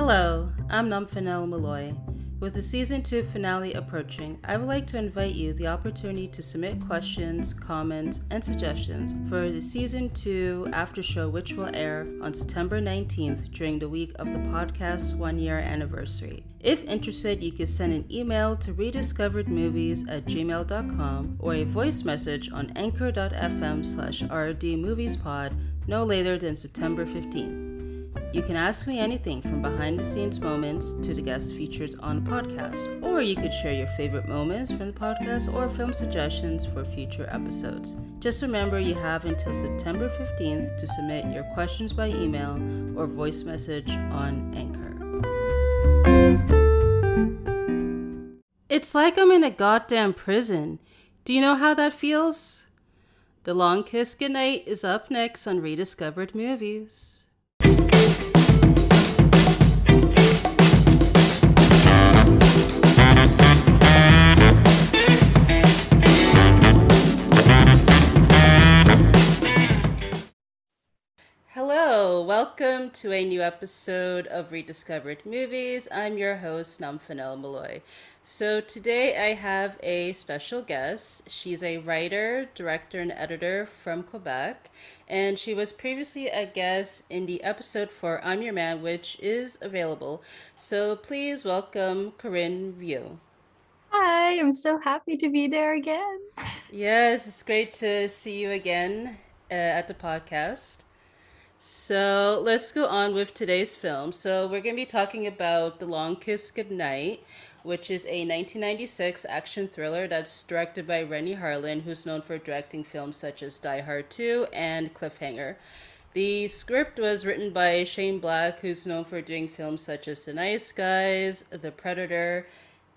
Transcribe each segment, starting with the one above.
Hello, I'm Namfanel Malloy. With the season 2 finale approaching, I would like to invite you the opportunity to submit questions, comments, and suggestions for the season 2 after show, which will air on September 19th during the week of the podcast's one year anniversary. If interested, you can send an email to rediscoveredmovies at gmail.com or a voice message on anchor.fm slash rdmoviespod no later than September 15th. You can ask me anything from behind the scenes moments to the guest features on the podcast, or you could share your favorite moments from the podcast or film suggestions for future episodes. Just remember you have until September 15th to submit your questions by email or voice message on Anchor. It's like I'm in a goddamn prison. Do you know how that feels? The Long Kiss Goodnight is up next on Rediscovered Movies. Hello, welcome to a new episode of Rediscovered Movies. I'm your host, Namfanel Malloy. So today I have a special guest. She's a writer, director, and editor from Quebec, and she was previously a guest in the episode for I'm Your Man, which is available. So please welcome Corinne Viau. Hi, I'm so happy to be there again. Yes, it's great to see you again uh, at the podcast. So let's go on with today's film. So we're going to be talking about The Long Kiss Goodnight, which is a 1996 action thriller that's directed by Renny Harlin, who's known for directing films such as Die Hard 2 and Cliffhanger. The script was written by Shane Black, who's known for doing films such as The Nice Guys, The Predator,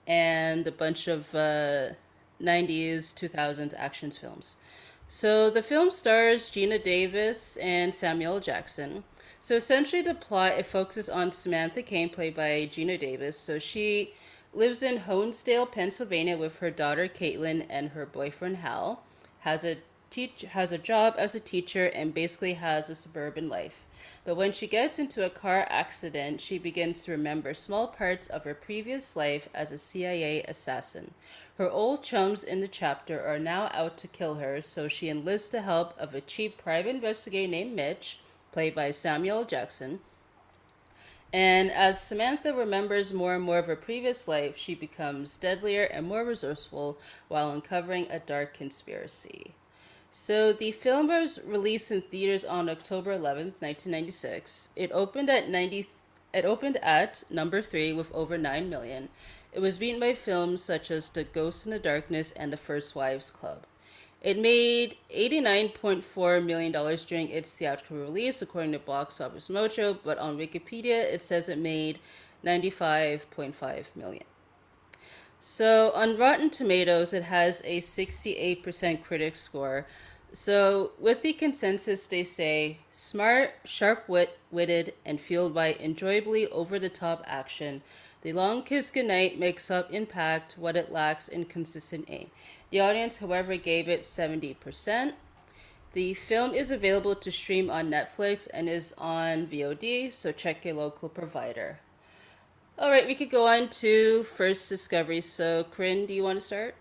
and a bunch of uh, 90s, 2000s action films. So the film stars Geena Davis and Samuel Jackson. So essentially, the plot it focuses on Samantha Kane, played by Geena Davis. So she lives in Honesdale, Pennsylvania, with her daughter Caitlin and her boyfriend Hal. Has a teach has a job as a teacher and basically has a suburban life. But when she gets into a car accident, she begins to remember small parts of her previous life as a CIA assassin. Her old chums in the chapter are now out to kill her, so she enlists the help of a cheap private investigator named Mitch, played by Samuel Jackson. And as Samantha remembers more and more of her previous life, she becomes deadlier and more resourceful while uncovering a dark conspiracy. So the film was released in theaters on October 11th, 1996. It opened at 90 it opened at number 3 with over 9 million it was beaten by films such as The Ghost in the Darkness and The First Wives Club. It made $89.4 million during its theatrical release, according to Box Office Mojo, but on Wikipedia it says it made $95.5 million. So on Rotten Tomatoes, it has a 68% critic score. So with the consensus, they say smart, sharp wit, witted, and fueled by enjoyably over the top action the Long Kiss Goodnight makes up impact what it lacks in consistent aim. The audience, however, gave it 70%. The film is available to stream on Netflix and is on VOD, so check your local provider. All right, we could go on to first discovery. So, Corinne, do you want to start?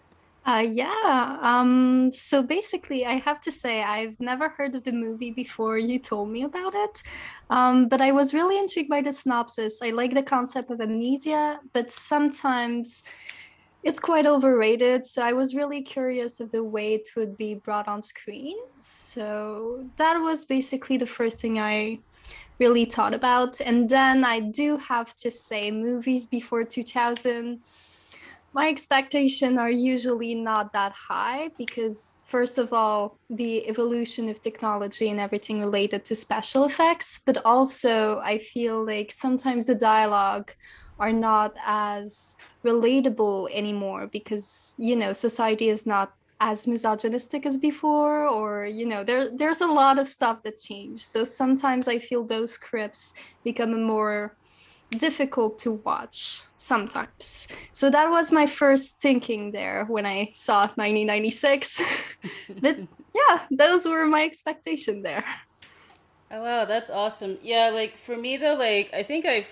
Uh, yeah. Um, so basically, I have to say, I've never heard of the movie before you told me about it. Um, but I was really intrigued by the synopsis. I like the concept of amnesia, but sometimes it's quite overrated. So I was really curious of the way it would be brought on screen. So that was basically the first thing I really thought about. And then I do have to say, movies before 2000 my expectations are usually not that high because first of all the evolution of technology and everything related to special effects but also i feel like sometimes the dialogue are not as relatable anymore because you know society is not as misogynistic as before or you know there there's a lot of stuff that changed so sometimes i feel those scripts become more difficult to watch sometimes. So that was my first thinking there when I saw 1996. but yeah, those were my expectation there. Oh wow, that's awesome. Yeah, like for me though, like I think I've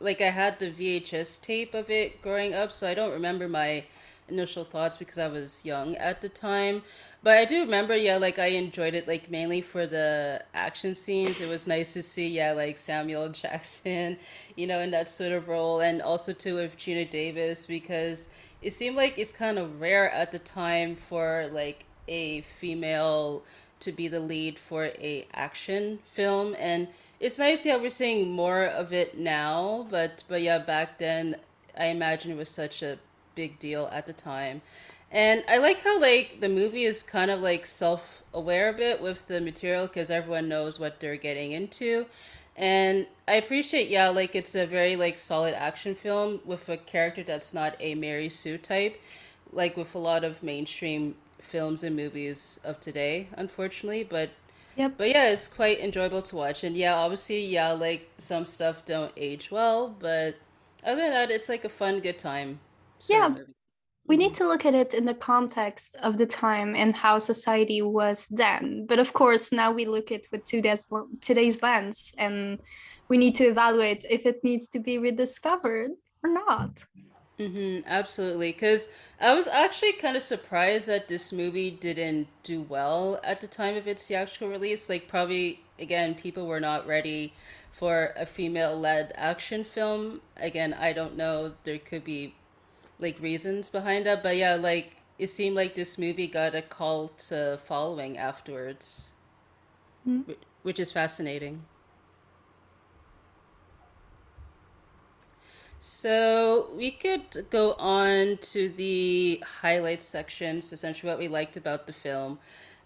like I had the VHS tape of it growing up, so I don't remember my initial thoughts because I was young at the time. But I do remember, yeah, like I enjoyed it like mainly for the action scenes. It was nice to see, yeah, like Samuel Jackson, you know, in that sort of role, and also too with Geena Davis because it seemed like it's kind of rare at the time for like a female to be the lead for a action film and it's nice yeah we're seeing more of it now but but yeah back then i imagine it was such a big deal at the time. And I like how like the movie is kind of like self-aware a bit with the material because everyone knows what they're getting into. And I appreciate yeah, like it's a very like solid action film with a character that's not a Mary Sue type, like with a lot of mainstream films and movies of today, unfortunately. But Yep. but yeah, it's quite enjoyable to watch. And yeah, obviously, yeah, like some stuff don't age well, but other than that, it's like a fun, good time. Yeah, we need to look at it in the context of the time and how society was then. But of course, now we look at with today's today's lens, and we need to evaluate if it needs to be rediscovered or not. hmm absolutely. Because I was actually kind of surprised that this movie didn't do well at the time of its theatrical release. Like, probably, again, people were not ready for a female led action film. Again, I don't know. There could be like reasons behind that, but yeah, like it seemed like this movie got a cult uh, following afterwards, Mm. whi- which is fascinating. So we could go on to the highlights section, so essentially what we liked about the film.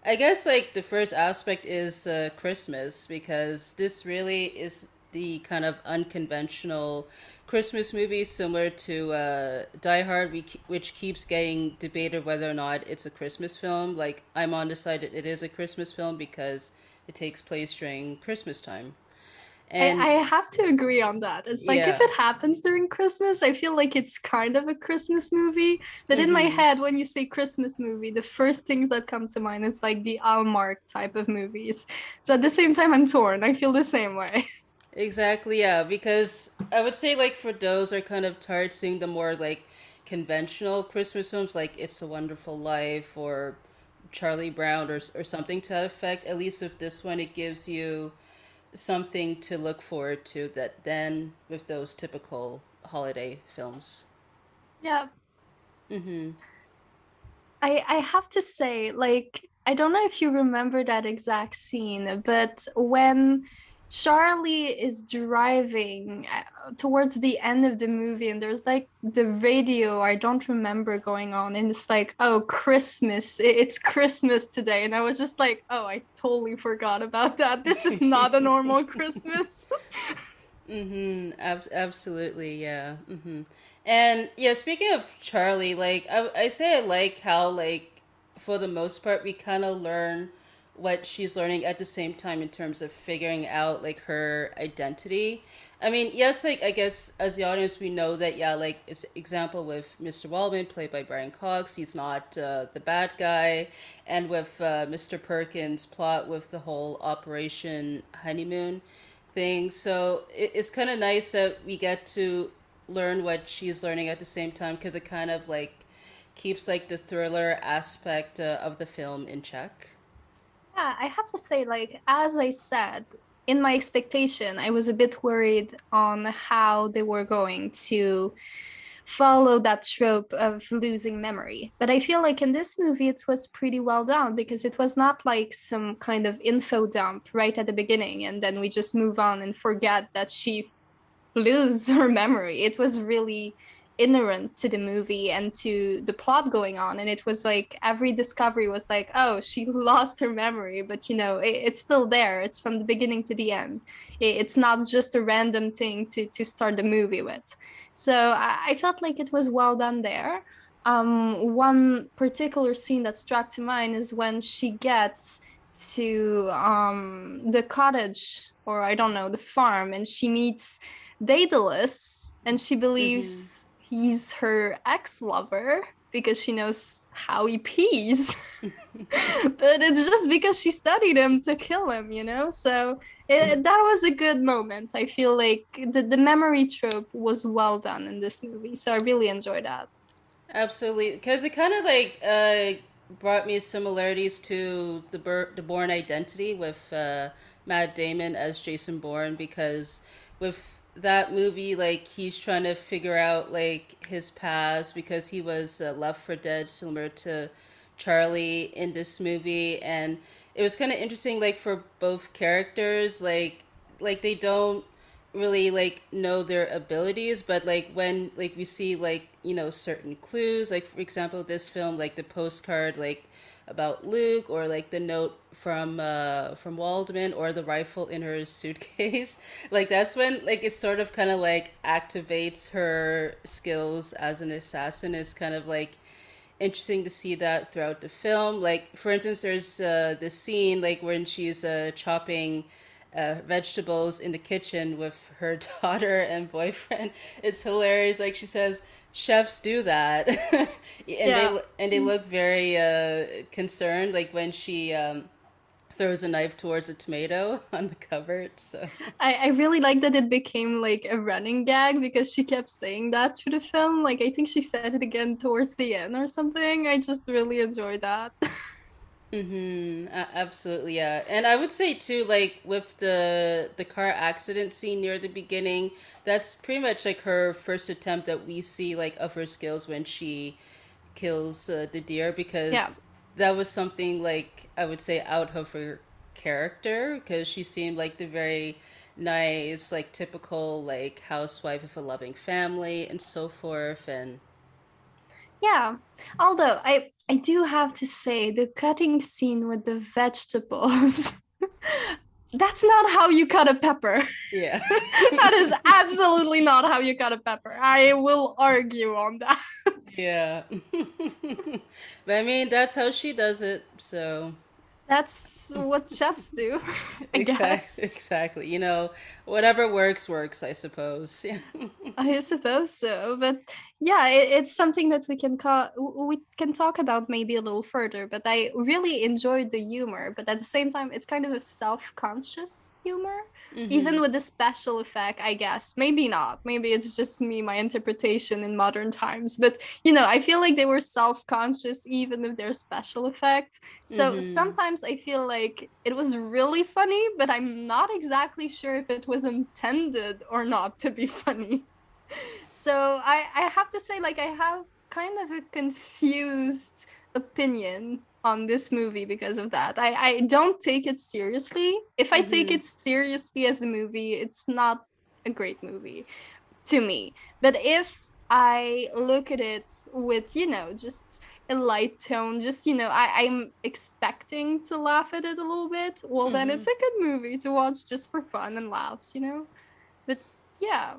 I guess like the first aspect is uh, Christmas because this really is the kind of unconventional Christmas movie similar to uh, Die Hard, we, which keeps getting debated whether or not it's a Christmas film. Like I'm on the side that it is a Christmas film because it takes place during Christmas time, I, I have to agree on that. It's like if it happens during Christmas, I feel like it's kind of a Christmas movie. But in my hmm head, when you say Christmas movie, the first things that comes to mind is like the Allmark type of movies. So at the same time, I'm torn. I feel the same way. Exactly, yeah, because I would say like for those are kind of tired seeing the more like conventional Christmas films like It's a Wonderful Life or Charlie Brown or or something to that effect. At least with this one it gives you something to look forward to that then with those typical holiday films. Yeah, Mhm. I I have to say, like, I don't know if you remember that exact scene, but when Charlie is driving uh, towards the end of the movie, and there's like the radio, I don't remember going on, and it's like, oh, Christmas, it's Christmas today. And I was just like, oh, I totally forgot about that. This is not a normal Christmas. Mm-hmm. Ab- absolutely, yeah. Mm-hmm. And yeah, speaking of Charlie, like I, I say I like how like for the most part we kind of learn what she's learning at the same time in terms of figuring out like her identity. I mean, yes, like I guess as the audience we know that yeah, like it's example with Mr. Waldman played by Brian Cox, he's not uh, the bad guy, and with uh, Mr. Perkins' plot with the whole Operation Honeymoon thing. So it, it's kind of nice that we get to learn what she's learning at the same time because it kind of like keeps like the thriller aspect uh, of the film in check. Yeah, I have to say, like, as I said, in my expectation, I was a bit worried on how they were going to follow that trope of losing memory. But I feel like in this movie, it was pretty well done because it was not like some kind of info dump right at the beginning, and then we just move on and forget that she lose her memory. It was really inherent to the movie and to the plot going on. And it was like every discovery was like, oh, she lost her memory, but you know, it, it's still there. It's from the beginning to the end. It, it's not just a random thing to to start the movie with. So I, I felt like it was well done there. Um, one particular scene that struck to mind is when she gets to um, the cottage or I don't know, the farm, and she meets Daedalus and she Mm-hmm. He's her ex-lover because she knows how he pees. but it's just because she studied him to kill him, you know? So it, that was a good moment. I feel like the, the memory trope was well done in this movie. So I really enjoyed that. Absolutely. Because it kind of like uh, brought me similarities to the, Bur- the Bourne Identity with uh, Matt Damon as Jason Bourne because with that movie like he's trying to figure out like his past because he was uh, left for dead similar to charlie in this movie. And it was kind of interesting like for both characters like like they don't really like know their abilities but like when like we see like you know certain clues like for example this film like the postcard like about luke or like the note from uh from Waldman or the rifle in her suitcase. like that's when like it sort of kind of like activates her skills as an assassin is kind of like interesting to see that throughout the film. Like for instance there's uh this scene like when she's uh chopping uh, vegetables in the kitchen with her daughter and boyfriend. It's hilarious. Like she says, chefs do that, and yeah. they and they look very uh, concerned. Like when she um, throws a knife towards a tomato on the cupboard. So I, I really like that it became like a running gag because she kept saying that through the film. Like I think she said it again towards the end or something. I just really enjoyed that. mm-hmm. Uh, absolutely, yeah. And I would say too, like with the the car accident scene near the beginning, that's pretty much like her first attempt that we see like of her skills when she kills uh, the deer because yeah that was something like I would say out of her character because she seemed like the very nice, like typical like housewife of a loving family and so forth and yeah. Although I I do have to say the cutting scene with the vegetables that's not how you cut a pepper. Yeah. that is absolutely not how you cut a pepper. I will argue on that. yeah. but I mean, that's how she does it, so. That's what chefs do. I exactly, guess. exactly. You know, whatever works, works, I suppose. I suppose so. But yeah, it, it's something that we can call, we can talk about maybe a little further. But I really enjoyed the humor. But at the same time, it's kind of a self conscious humor mm-hmm. even with the special effect i guess. Maybe not. Maybe it's just me my interpretation in modern times. But you know i feel like they were self-conscious even with their special effect so mm-hmm. sometimes i feel like it was really funny but i'm not exactly sure if it was intended or not to be funny. So i i have to say like i have kind of a confused opinion on this movie because of that. I, I don't take it seriously. If I mm-hmm. take it seriously as a movie, it's not a great movie to me. But if I look at it with, you know, just a light tone, just, you know, I, I'm expecting to laugh at it a little bit, well, mm-hmm. then it's a good movie to watch just for fun and laughs, you know? But yeah.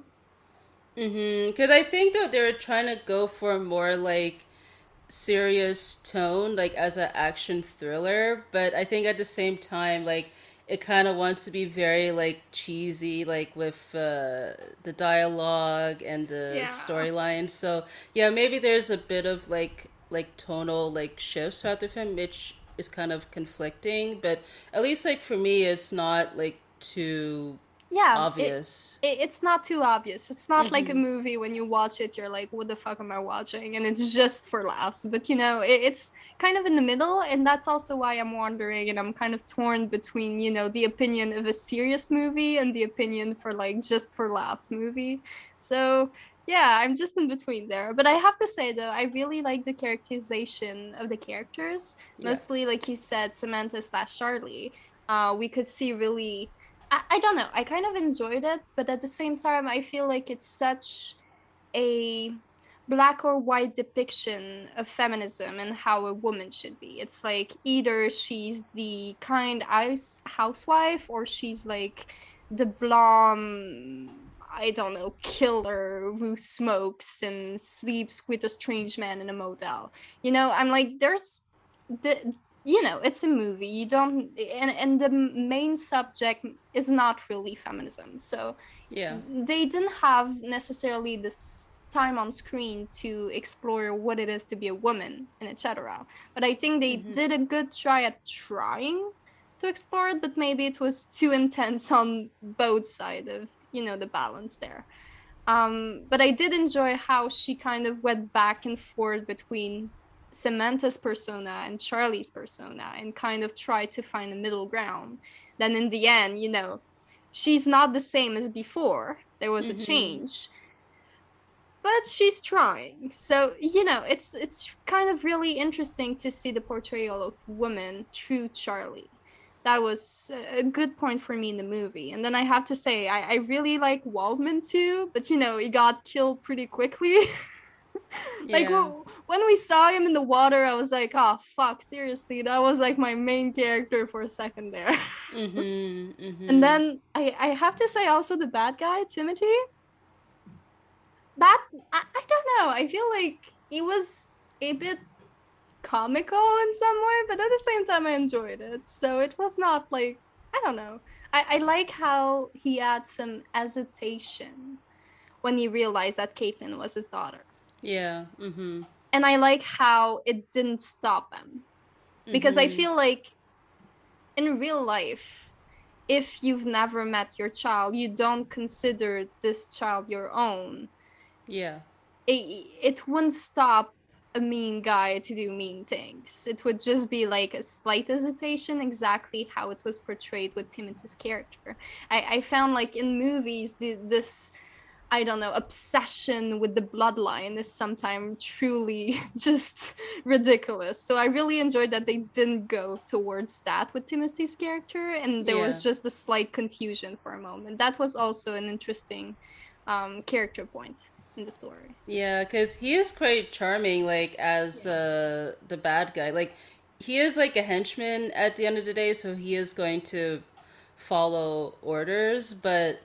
Mm-hmm. Because I think that they're trying to go for more like serious tone like as an action thriller but i think at the same time like it kind of wants to be very like cheesy like with uh, the dialogue and the yeah. storyline so yeah maybe there's a bit of like like tonal like shifts throughout the film which is kind of conflicting but at least like for me it's not like too yeah obvious. it, it, it's not too obvious. It's not mm-hmm. like a movie when you watch it you're like what the fuck am i watching? And it's just for laughs. But you know it, it's kind of in the middle and that's also why i'm wondering and i'm kind of torn between you know the opinion of a serious movie and the opinion for like just for laughs movie. So yeah i'm just in between there. But i have to say though i really like the characterization of the characters. Yeah. mostly like you said samantha slash charlie. Uh, we could see really I, I don't know. I kind of enjoyed it, but at the same time, I feel like it's such a black or white depiction of feminism and how a woman should be. It's like either she's the kind housewife or she's like the blonde, I don't know, killer who smokes and sleeps with a strange man in a motel. You know, I'm like, there's the you know it's a movie you don't and and the main subject is not really feminism so yeah they didn't have necessarily this time on screen to explore what it is to be a woman and etc. But I think they Mhm. did a good try at trying to explore it, but maybe it was too intense on both sides of you know the balance there. Um, but I did enjoy how she kind of went back and forth between Samantha's persona and Charlie's persona and kind of try to find a middle ground. Then in the end, you know, she's not the same as before. There was Mhm. a change. But she's trying. So, you know, it's it's kind of really interesting to see the portrayal of women through Charlie. That was a good point for me in the movie. And then I have to say, I, I really like Waldman too, but you know, he got killed pretty quickly. like Yeah. wh- when we saw him in the water, I was like, oh fuck, seriously, that was like my main character for a second there. Mhm, mhm. and then I, I have to say also the bad guy, Timothy. That I, I don't know. I feel like he was a bit comical in some way, but at the same time I enjoyed it. So it was not like I don't know. I, I like how he had some hesitation when he realized that Caitlin was his daughter. yeah. Mm-hmm. And I like how it didn't stop them. Because I Mhm. feel like in real life, if you've never met your child, you don't consider this child your own. Yeah. It, it wouldn't stop a mean guy to do mean things. It would just be like a slight hesitation, exactly how it was portrayed with Timothy's character. I, I found like in movies, the, this, I don't know, obsession with the bloodline is sometimes truly just ridiculous. So I really enjoyed that they didn't go towards that with Timothy's character, and there was just a slight confusion for a moment. That was also an interesting um, character point in the story. Yeah, because he is quite charming, like as uh the bad guy. Like he is like a henchman at the end of the day, so he is going to follow orders. But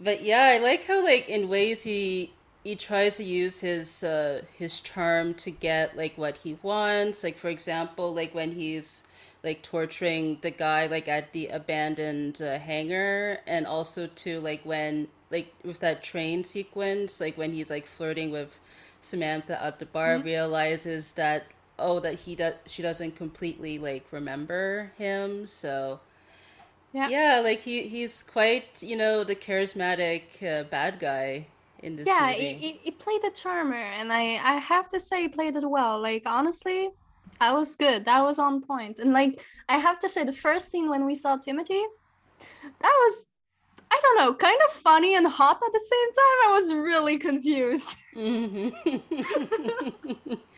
but yeah, I like how like in ways he he tries to use his uh his charm to get like what he wants. Like for example, like when he's like torturing the guy like at the abandoned uh, hangar. And also to like when like with that train sequence like when he's like flirting with Samantha at the bar realizes that oh that he does she doesn't completely like remember him. So Yeah. yeah like he he's quite you know the charismatic uh, bad guy in this yeah, movie he, he, he played the charmer, and I I have to say he played it well. Like honestly, that was good. That was on point. And like I have to say, the first scene when we saw Timothy, that was I don't know, kind of funny and hot at the same time. I was really confused. Mhm.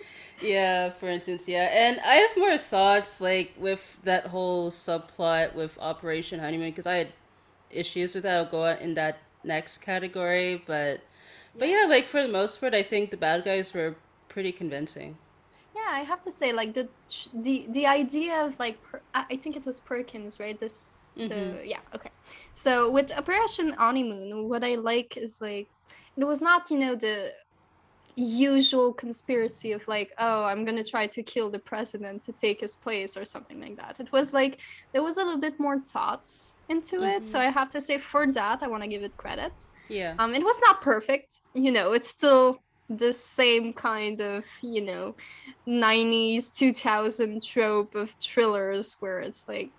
yeah, for instance, yeah. And I have more thoughts like with that whole subplot with Operation Honeymoon because I had issues with that. I'll go in that next category, but but yeah, like for the most part, I think the bad guys were pretty convincing. Yeah, I have to say, like the the the idea of like per- I think it was Perkins, right? This the Mhm. yeah okay. So with Operation Honeymoon, what I like is like it was not you know the usual conspiracy of like oh I'm gonna try to kill the president to take his place or something like that. It was like there was a little bit more thoughts into it. So I have to say for that I want to give it credit. Yeah. Um, it was not perfect, you know. It's still the same kind of, you know, '90s, 2000 trope of thrillers where it's like,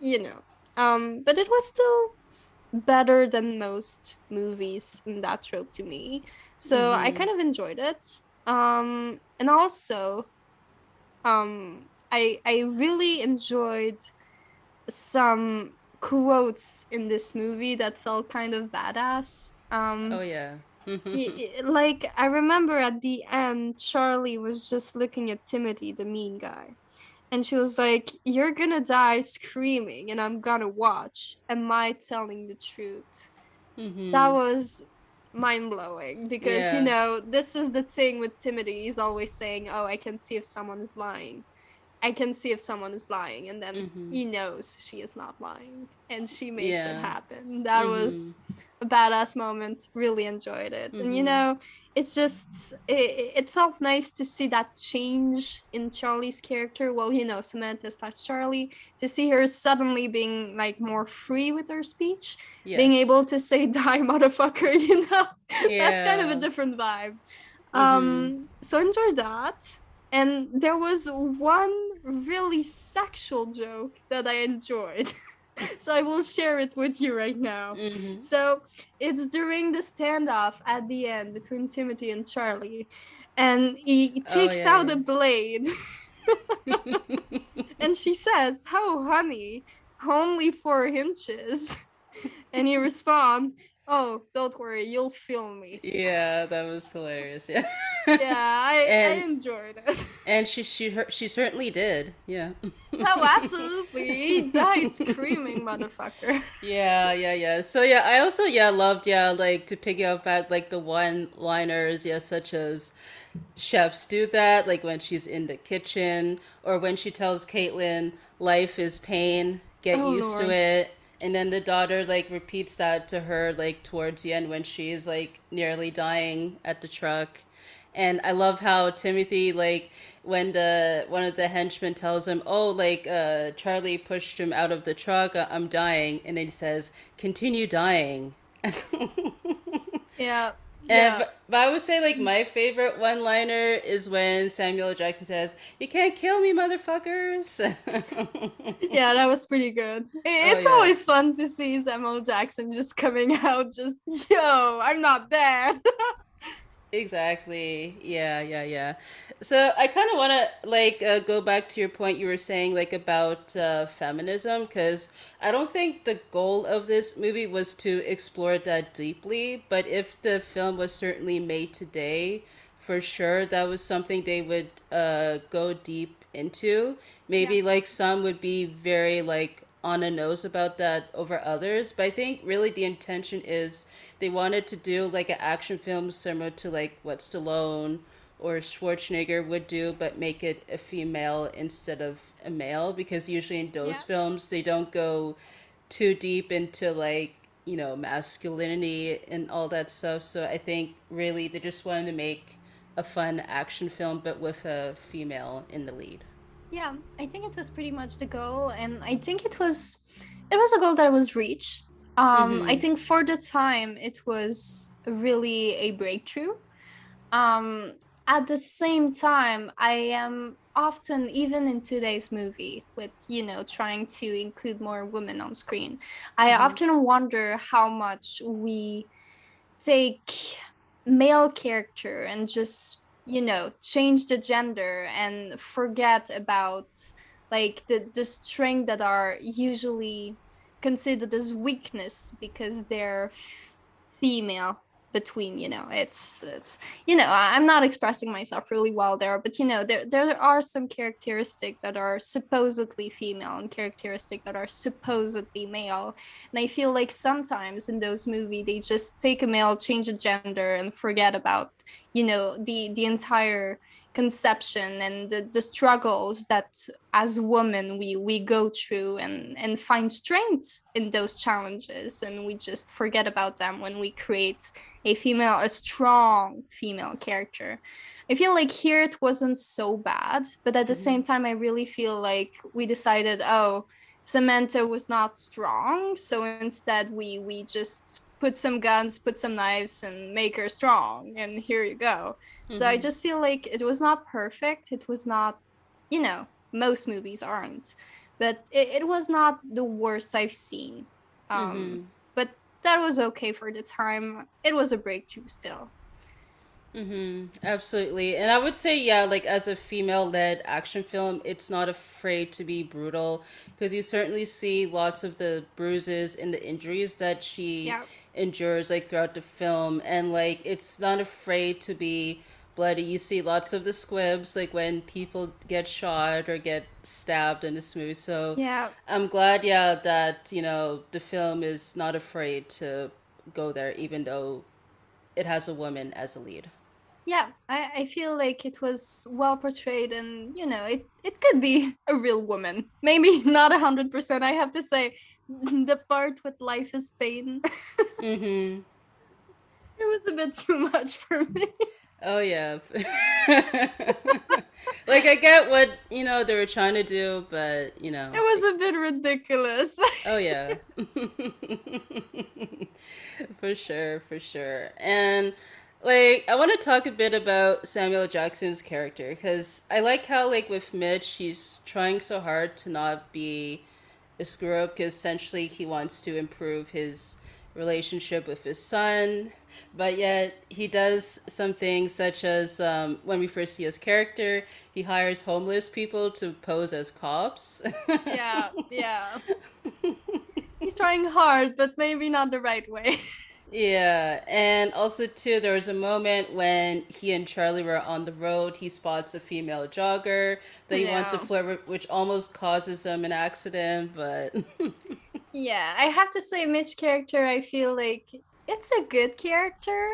you know, um, but it was still better than most movies in that trope to me. So I Mhm. kind of enjoyed it. Um, and also, um, I I really enjoyed some quotes in this movie that felt kind of badass. Um, oh yeah. like I remember at the end, Charlie was just looking at Timothy, the mean guy, and she was like, "You're gonna die screaming, and I'm gonna watch. Am I telling the truth?" Mhm. That was mind blowing because Yeah. you know this is the thing with Timothy. He's always saying, "Oh, I can see if someone is lying." I can see if someone is lying, and then Mhm. he knows she is not lying, and she makes Yeah. it happen. That was Mhm. A badass moment. Really enjoyed it. Mm-hmm. And you mm-hmm. know, it's just it, it felt nice to see that change in Charlie's character. Well, you know, Samantha slash Charlie, to see her suddenly being like more free with her speech, yes. being able to say "die, motherfucker," you know, yeah. that's kind of a different vibe. Mm-hmm. Um, so enjoy that. And there was one really sexual joke that I enjoyed. so I will share it with you right now. Mm-hmm. So it's during the standoff at the end between Timothy and Charlie, and he oh, takes oh, yeah, out yeah. a blade. and she says, "How, honey? Only four inches." and he responds, "Oh, don't worry, you'll feel me." Yeah, that was hilarious. Yeah yeah, I, and, I enjoyed it. And she she she certainly did. Yeah. oh, absolutely. He died screaming, motherfucker. Yeah, yeah, yeah. So yeah, I also yeah loved yeah like to pick up back like the one liners yeah such as chefs do that like when she's in the kitchen or when she tells Caitlin life is pain get oh, used Lord. to it and then the daughter like repeats that to her like towards the end when she's like nearly dying at the truck and I love how Timothy like when the one of the henchmen tells him, "Oh, like uh, Charlie pushed him out of the truck. Uh, I'm dying," and then he says, "Continue dying." yeah. And, but, but, I would say like my favorite one liner is when Samuel Jackson says, "You can't kill me, motherfuckers." yeah, that was pretty good. Oh, it's oh, yeah. always fun to see Samuel Jackson just coming out, just yo, I'm not dead. Exactly. Yeah, yeah, yeah. So I kind of want to like uh, go back to your point you were saying like about uh, feminism because I don't think the goal of this movie was to explore that deeply, but if the film was certainly made today, for sure that was something they would uh, go deep into. Maybe yeah. like some would be very like on a nose about that over others, but I think really the intention is they wanted to do like an action film similar to like what Stallone or Schwarzenegger would do, but make it a female instead of a male because usually in those yeah. films they don't go too deep into like you know masculinity and all that stuff. So I think really they just wanted to make a fun action film, but with a female in the lead. Yeah, I think it was pretty much the goal, and I think it was it was a goal that was reached um, mm-hmm. I think for the time it was really a breakthrough. Um, at the same time, I am often, even in today's movie, with you know trying to include more women on screen, I mm-hmm. often wonder how much we take male character and just you know change the gender and forget about like the the strength that are usually considered as weakness because they're female between you know it's it's you know i'm not expressing myself really well there but you know there there are some characteristics that are supposedly female and characteristics that are supposedly male. And i feel like sometimes in those movies they just take a male change a gender and forget about you know the the entire conception and the, the struggles that as women we we go through and and find strength in those challenges. And we just forget about them when we create a female a strong female character. I feel like here it wasn't so bad but at the mm-hmm. same time i really feel like we decided oh samantha was not strong. So instead we we just put some guns put some knives and make her strong and here you go Mm-hmm. So I mm-hmm. just feel like it was not perfect. It was not, you know, most movies aren't, but it, it was not the worst I've seen. Um, mm-hmm. But that was okay for the time. It was a breakthrough still. Mm-hmm. Absolutely. And I would say, yeah, like as a female led action film, it's not afraid to be brutal because you certainly see lots of the bruises and the injuries that she yeah. endures like throughout the film. And like it's not afraid to be bloody. You see lots of the squibs, like when people get shot or get stabbed in this movie. So yeah, I'm glad, yeah, that you know the film is not afraid to go there, even though it has a woman as a lead. Yeah, I, I feel like it was well portrayed, and you know, it it could be a real woman. Maybe not a hundred percent. I have to say, the part with life is pain. mm-hmm. It was a bit too much for me. Oh yeah. like I get what, you know, they were trying to do, but, you know. It was a bit ridiculous. oh yeah. for sure, for sure. And like I want to talk a bit about Samuel Jackson's character cuz I like how like with Mitch he's trying so hard to not be a screw up cuz essentially he wants to improve his relationship with his son but yet he does some things such as um, when we first see his character, he hires homeless people to pose as cops. yeah, yeah. He's trying hard, but maybe not the right way. Yeah, and also too, there was a moment when he and Charlie were on the road. He spots a female jogger that he yeah. wants to flirt with, which almost causes them an accident. But yeah, I have to say, Mitch character, I feel like it's a good character.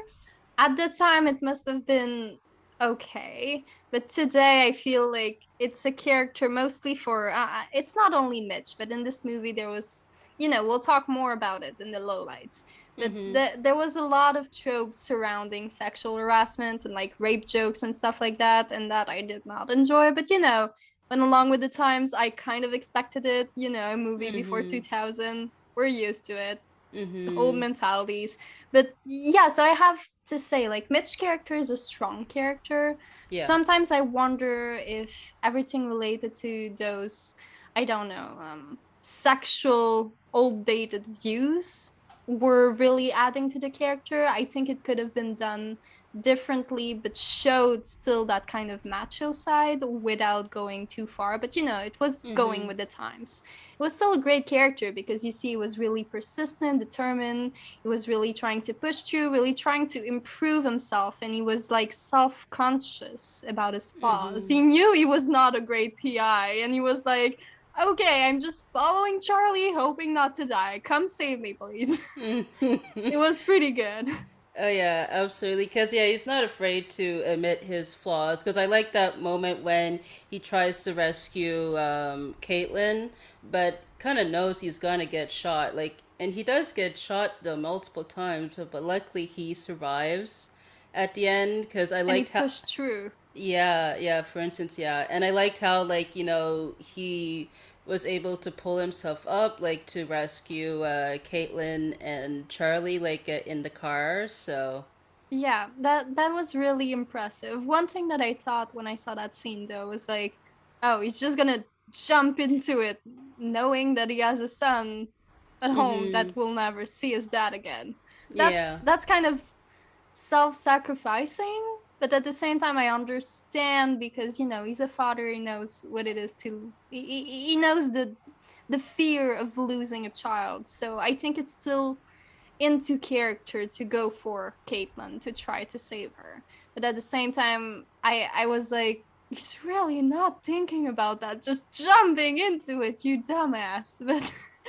At the time, it must have been okay, but today I feel like it's a character mostly for. Uh, it's not only Mitch, but in this movie there was, you know, we'll talk more about it in the lowlights. But mm-hmm. the, there was a lot of tropes surrounding sexual harassment and like rape jokes and stuff like that, and that I did not enjoy. But you know, went along with the times. I kind of expected it. You know, a movie mm-hmm. before 2000. We're used to it mm-hmm. old mentalities. But yeah, so I have to say, like, Mitch character is a strong character. Yeah. Sometimes I wonder if everything related to those, I don't know, um, sexual old dated views were really adding to the character. I think it could have been done differently but showed still that kind of macho side without going too far but you know it was mm-hmm. going with the times it was still a great character because you see he was really persistent determined he was really trying to push through really trying to improve himself and he was like self-conscious about his flaws mm-hmm. he knew he was not a great pi and he was like okay, I'm just following Charlie, hoping not to die. Come save me, please. it was pretty good. Oh yeah, absolutely. Because yeah, he's not afraid to admit his flaws. Because I like that moment when he tries to rescue um, Caitlin, but kind of knows he's gonna get shot. Like, and he does get shot though multiple times, but luckily he survives at the end. Because I liked how pushed through. Yeah, yeah. For instance, yeah, and I liked how like you know he was able to pull himself up, like to rescue uh, Caitlin and Charlie, like uh, in the car. So yeah, that that was really impressive. One thing that I thought when I saw that scene though was like, oh, he's just gonna jump into it, knowing that he has a son at home mm-hmm. that will never see his dad again. That's yeah. that's kind of self-sacrificing but at the same time i understand because you know he's a father he knows what it is to he, he knows the the fear of losing a child so i think it's still into character to go for caitlin to try to save her but at the same time i i was like he's really not thinking about that just jumping into it you dumbass but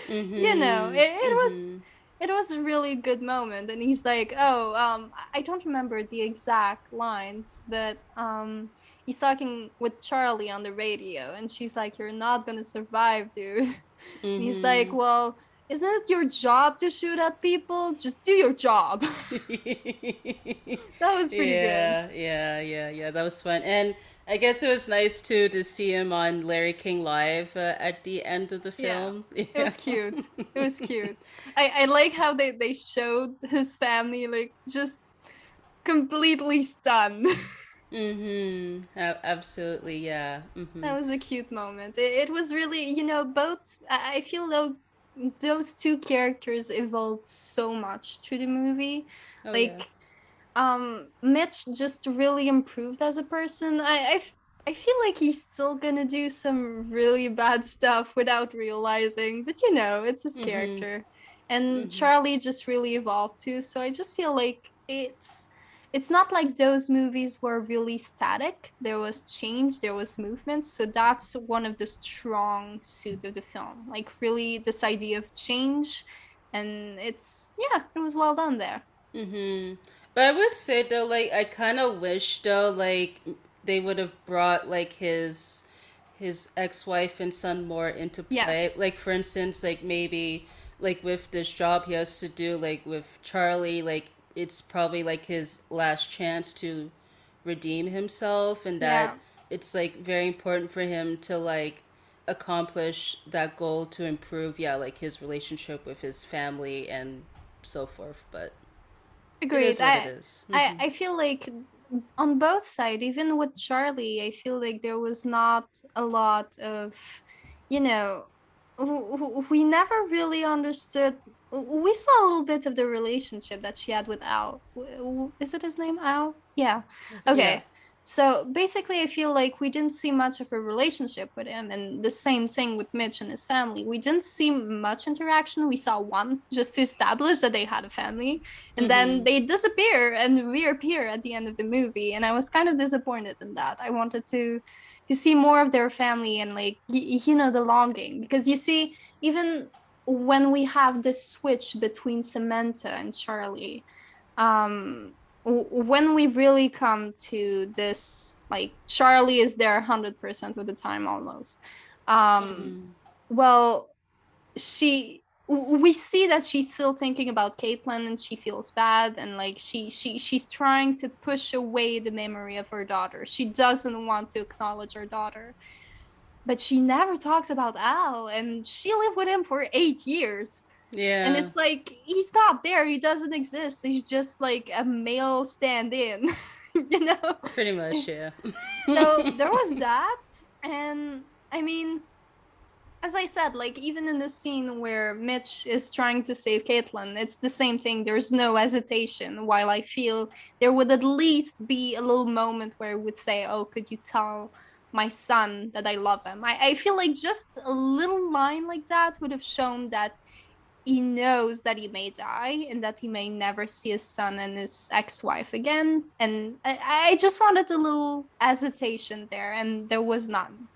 mm-hmm. you know it, it mm-hmm. was it was a really good moment. And he's like oh um i don't remember the exact lines but um he's talking with charlie on the radio and she's like you're not gonna survive dude. Mm-hmm. he's like well isn't it your job to shoot at people? Just do your job. That was pretty yeah, good yeah yeah yeah that was fun. And I guess it was nice too to see him on Larry King Live uh, at the end of the film. Yeah, it was cute. It was cute. I, I like how they, they showed his family like just completely stunned. mm-hmm. absolutely, yeah. Mm-hmm. That was a cute moment. It, it was really, you know, both. I feel though those two characters evolved so much through the movie. Oh, like, yeah. Um, Mitch just really improved as a person. I, I I feel like he's still gonna do some really bad stuff without realizing, but you know, it's his mm-hmm. character and mm-hmm. Charlie just really evolved too. So I just feel like it's it's not like those movies were really static. There was change, there was movement. So that's one of the strong suit of the film. Like really this idea of change and it's yeah, it was well done there. Mhm. But I would say though like I kind of wish though like they would have brought like his his ex-wife and son more into play. Yes. Like for instance, like maybe like with this job he has to do like with Charlie, like it's probably like his last chance to redeem himself and that Yeah. it's like very important for him to like accomplish that goal to improve yeah like his relationship with his family and so forth but Agreed. I, is. I. I feel like on both sides, even with Charlie, I feel like there was not a lot of, you know, we never really understood. We saw a little bit of the relationship that she had with Al. Is it his name, Al? Yeah. Okay. Yeah. So basically, I feel like we didn't see much of a relationship with him, and the same thing with Mitch and his family. We didn't see much interaction. We saw one just to establish that they had a family, and then Mhm. they disappear and reappear at the end of the movie. And I was kind of disappointed in that. I wanted to to see more of their family and like y- you know the longing because you see even when we have this switch between Samantha and Charlie um when we really come to this like charlie is there 100% of the time almost. Um Mhm. well she we see that she's still thinking about caitlin and she feels bad and like she she she's trying to push away the memory of her daughter. She doesn't want to acknowledge her daughter. But she never talks about Hal and she lived with him for eight years yeah. And it's like he's not there. He doesn't exist. He's just like a male stand-in you know? Pretty much yeah. So there was that. And i mean as i said like even in the scene where mitch is trying to save caitlin it's the same thing. There's no hesitation. While i feel there would at least be a little moment where I would say oh could you tell my son that i love him? I, I feel like just a little line like that would have shown that he knows that he may die and that he may never see his son and his ex-wife again. And i, I just wanted a little hesitation there and there was none.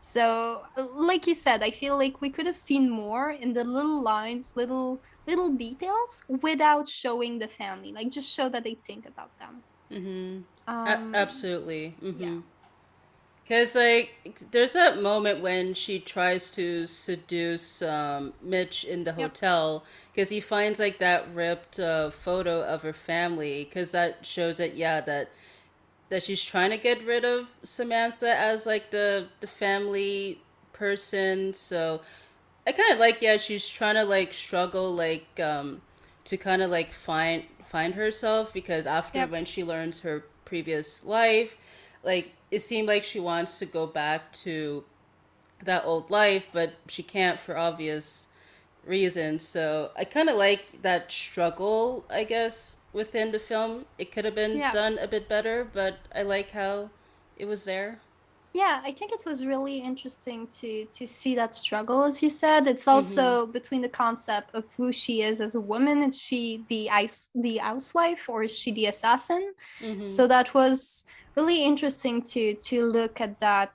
So like you said i feel like we could have seen more in the little lines little little details without showing the family like just show that they think about them. Hmm um, absolutely. Yeah. Cause like there's that moment when she tries to seduce um, Mitch in the Yep. hotel because he finds like that ripped uh, photo of her family because that shows that yeah that that she's trying to get rid of Samantha as like the the family person. So I kind of like yeah she's trying to like struggle like um to kind of like find find herself because after Yep. when she learns her previous life like it seemed like she wants to go back to that old life but she can't for obvious reasons so i kind of like that struggle i guess within the film it could have been Yeah. done a bit better but i like how it was there Yeah, I think it was really interesting to to see that struggle, as you said. It's also between the concept of who she is as a woman. Is she the ice the housewife or is she the assassin? mm-hmm. So that was really interesting to to look at that,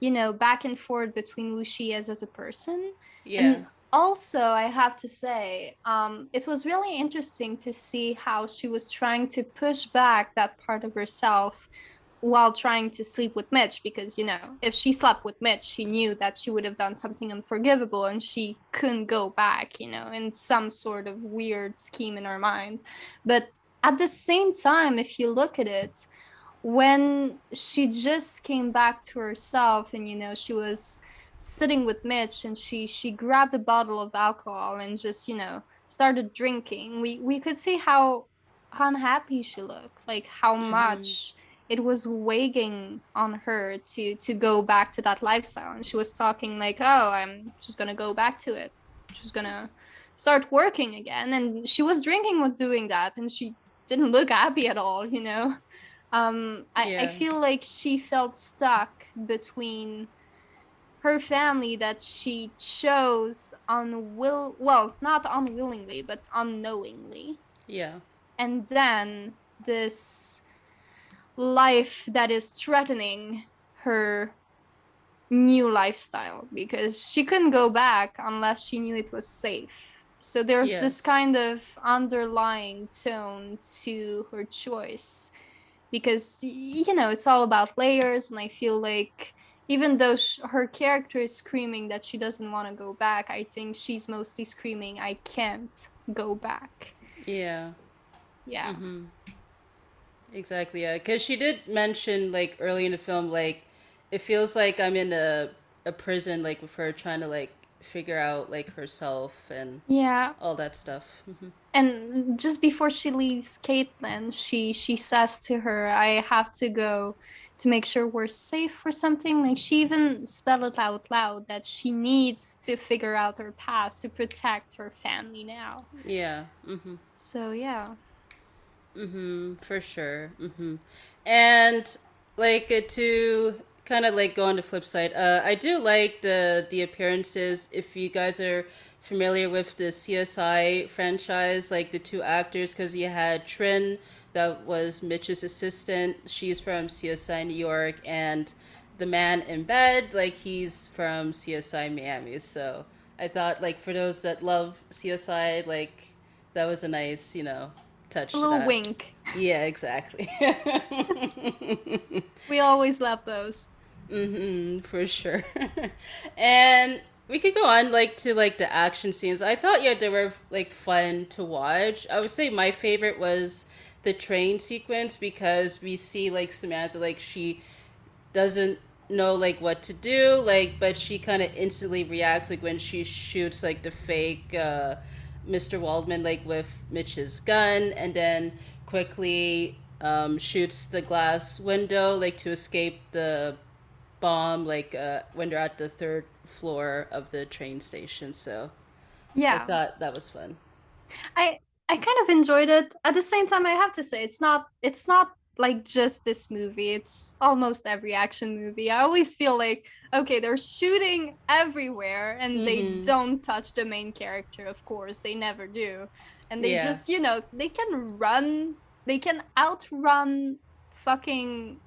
you know, back and forth between who she is as a person. yeah And also, I have to say, um, it was really interesting to see how she was trying to push back that part of herself while trying to sleep with Mitch because, you know, if she slept with Mitch, she knew that she would have done something unforgivable and she couldn't go back, you know, in some sort of weird scheme in her mind. But at the same time, if you look at it, when she just came back to herself and, you know, she was sitting with Mitch and she she grabbed a bottle of alcohol and just you know started drinking we we could see how unhappy she looked like how Mhm. much it was weighing on her to to go back to that lifestyle. And she was talking like oh i'm just gonna go back to it. Just gonna start working again. And she was drinking while doing that and she didn't look happy at all you know um i, I feel like she felt stuck between her family that she chose unwill well not unwillingly but unknowingly. Yeah. And then this life that is threatening her new lifestyle because she couldn't go back unless she knew it was safe. So there's this kind of underlying tone to her choice because you know it's all about layers and i feel like even though sh- her character is screaming that she doesn't want to go back, I think she's mostly screaming, "I can't go back." Yeah. Yeah. Mm-hmm. Exactly. Yeah, because she did mention like early in the film, like it feels like I'm in a a prison, like with her trying to like figure out like herself and Yeah. all that stuff. hmm and just before she leaves Caitlin, she she says to her, "I have to go to make sure we're safe or something." Like she even spelled it out loud that she needs to figure out her past to protect her family now. Yeah. Mm-hmm. So yeah, Mm-hmm. For sure. Mm-hmm. And like uh, to kind of like go on the flip side, uh, I do like the the appearances. If you guys are familiar with the CSI franchise, like the two actors, because you had Trin, that was Mitch's assistant. She's from CSI New York, and the man in bed, like he's from CSI Miami. So I thought, like for those that love CSI, like that was a nice, you know, touch a to little that. wink. Yeah, exactly. We always love those. hmm for sure. and we could go on like to like the action scenes. I thought yeah they were like fun to watch. I would say my favorite was the train sequence because we see like Samantha like she doesn't know like what to do like but she kind of instantly reacts like when she shoots like the fake uh Mr. Waldman like with Mitch's gun and then quickly um shoots the glass window like to escape the bomb like uh when they're at the third floor of the train station so yeah, I thought that was fun I I kind of enjoyed it. At the same time, I have to say it's not it's not like just this movie. It's almost every action movie. I always feel like okay, they're shooting everywhere and they Mhm. don't touch the main character, of course. They never do. And they Yeah. just, you know, they can run, they can outrun fucking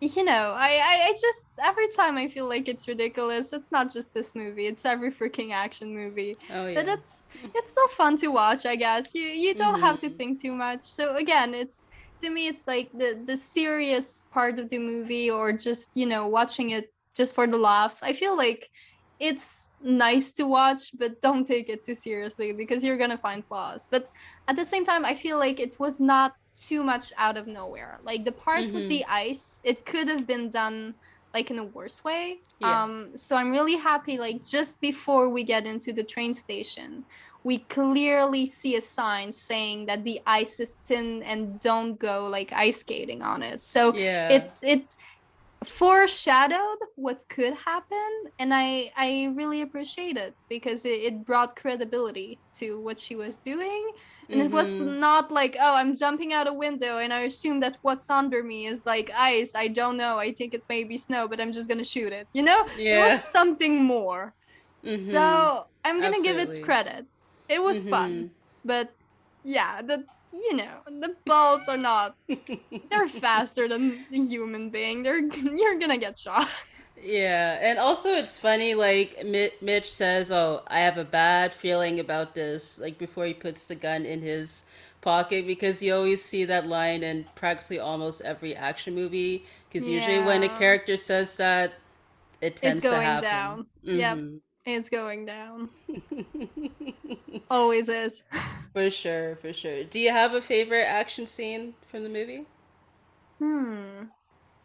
you know, I, I I just every time I feel like it's ridiculous. It's not just this movie. It's every freaking action movie oh yeah but it's it's still fun to watch i guess you you don't have to Mhm. think too much so again it's to me it's like the the serious part of the movie or just you know watching it just for the laughs i feel like it's nice to watch but don't take it too seriously because you're gonna find flaws but at the same time i feel like it was not too much out of nowhere. Like the part with Mhm. the ice it could have been done like in a worse way. Yeah. um so i'm really happy like just before we get into the train station we clearly see a sign saying that the ice is thin and don't go like ice skating on it. So yeah. it it foreshadowed what could happen and i i really appreciate it because it, it brought credibility to what she was doing and it was Mhm. not like oh i'm jumping out a window and i assume that what's under me is like ice. I don't know. I think it may be snow but i'm just gonna shoot it. You know? It was something more. Mhm. so i'm gonna give it credit it was fun. But yeah the you know the balls are not they're faster than a human being. They're you're gonna get shot Yeah, and also it's funny, like Mi- Mitch says, "Oh, I have a bad feeling about this," like before he puts the gun in his pocket, because you always see that line in practically almost every action movie. Because usually when a character says that, it tends to happen. it's to going happen. down yep Mhm. it's going down always is For sure, for sure. Do you have a favorite action scene from the movie? Hmm.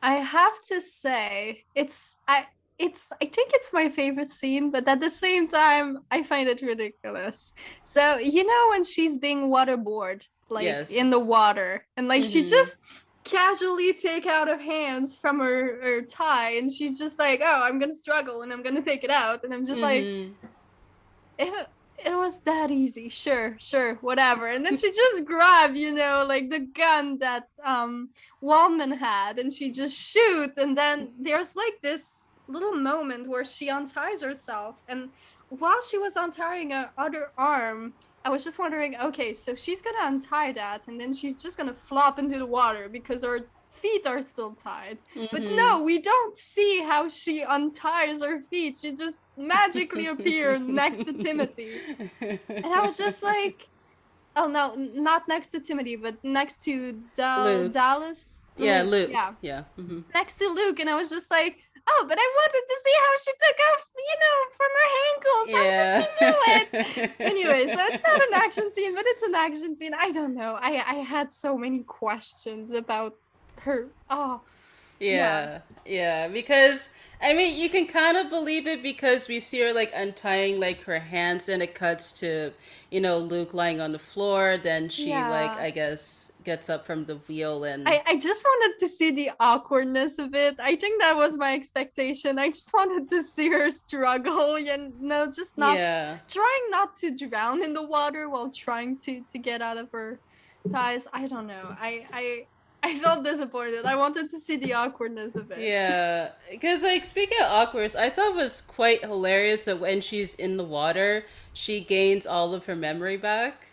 I have to say, it's I it's I think it's my favorite scene, but at the same time, I find it ridiculous. So you know when she's being waterboard, like in the water, and like she Mhm. just casually take out her hands from her, her tie, and she's just like, "Oh, I'm gonna struggle, and I'm gonna take it out," and I'm just like, Mhm. It, was that easy. Sure sure whatever. And then she just grabbed you know like the gun that um waldman had and she just shoots. And then there's like this little moment where she unties herself. And while she was untying her other arm i was just wondering okay so she's gonna untie that and then she's just gonna flop into the water because her feet are still tied but Mhm. no, we don't see how she unties her feet. She just magically appeared next to Timothy. And I was just like, oh no, not next to Timothy, but next to Dal- Dallas. yeah, Luke. Yeah, Yeah. hmm next to Luke. And I was just like, oh, but I wanted to see how she took off, you know, from her ankles. How did she do it? anyway, so it's not an action scene, but it's an action scene. I don't know. I I had so many questions about her. Oh, yeah, yeah, because I mean, you can kind of believe it because we see her like untying like her hands, and it cuts to you know Luke lying on the floor. Then she Yeah. like I guess gets up from the wheel and I, I just wanted to see the awkwardness of it. I think that was my expectation. I just wanted to see her struggle, you know, just not yeah, trying not to drown in the water while trying to to get out of her ties. I don't know. I I I felt disappointed. I wanted to see the awkwardness of it. yeah. Because like speaking of awkwardness, I thought it was quite hilarious that when she's in the water, she gains all of her memory back.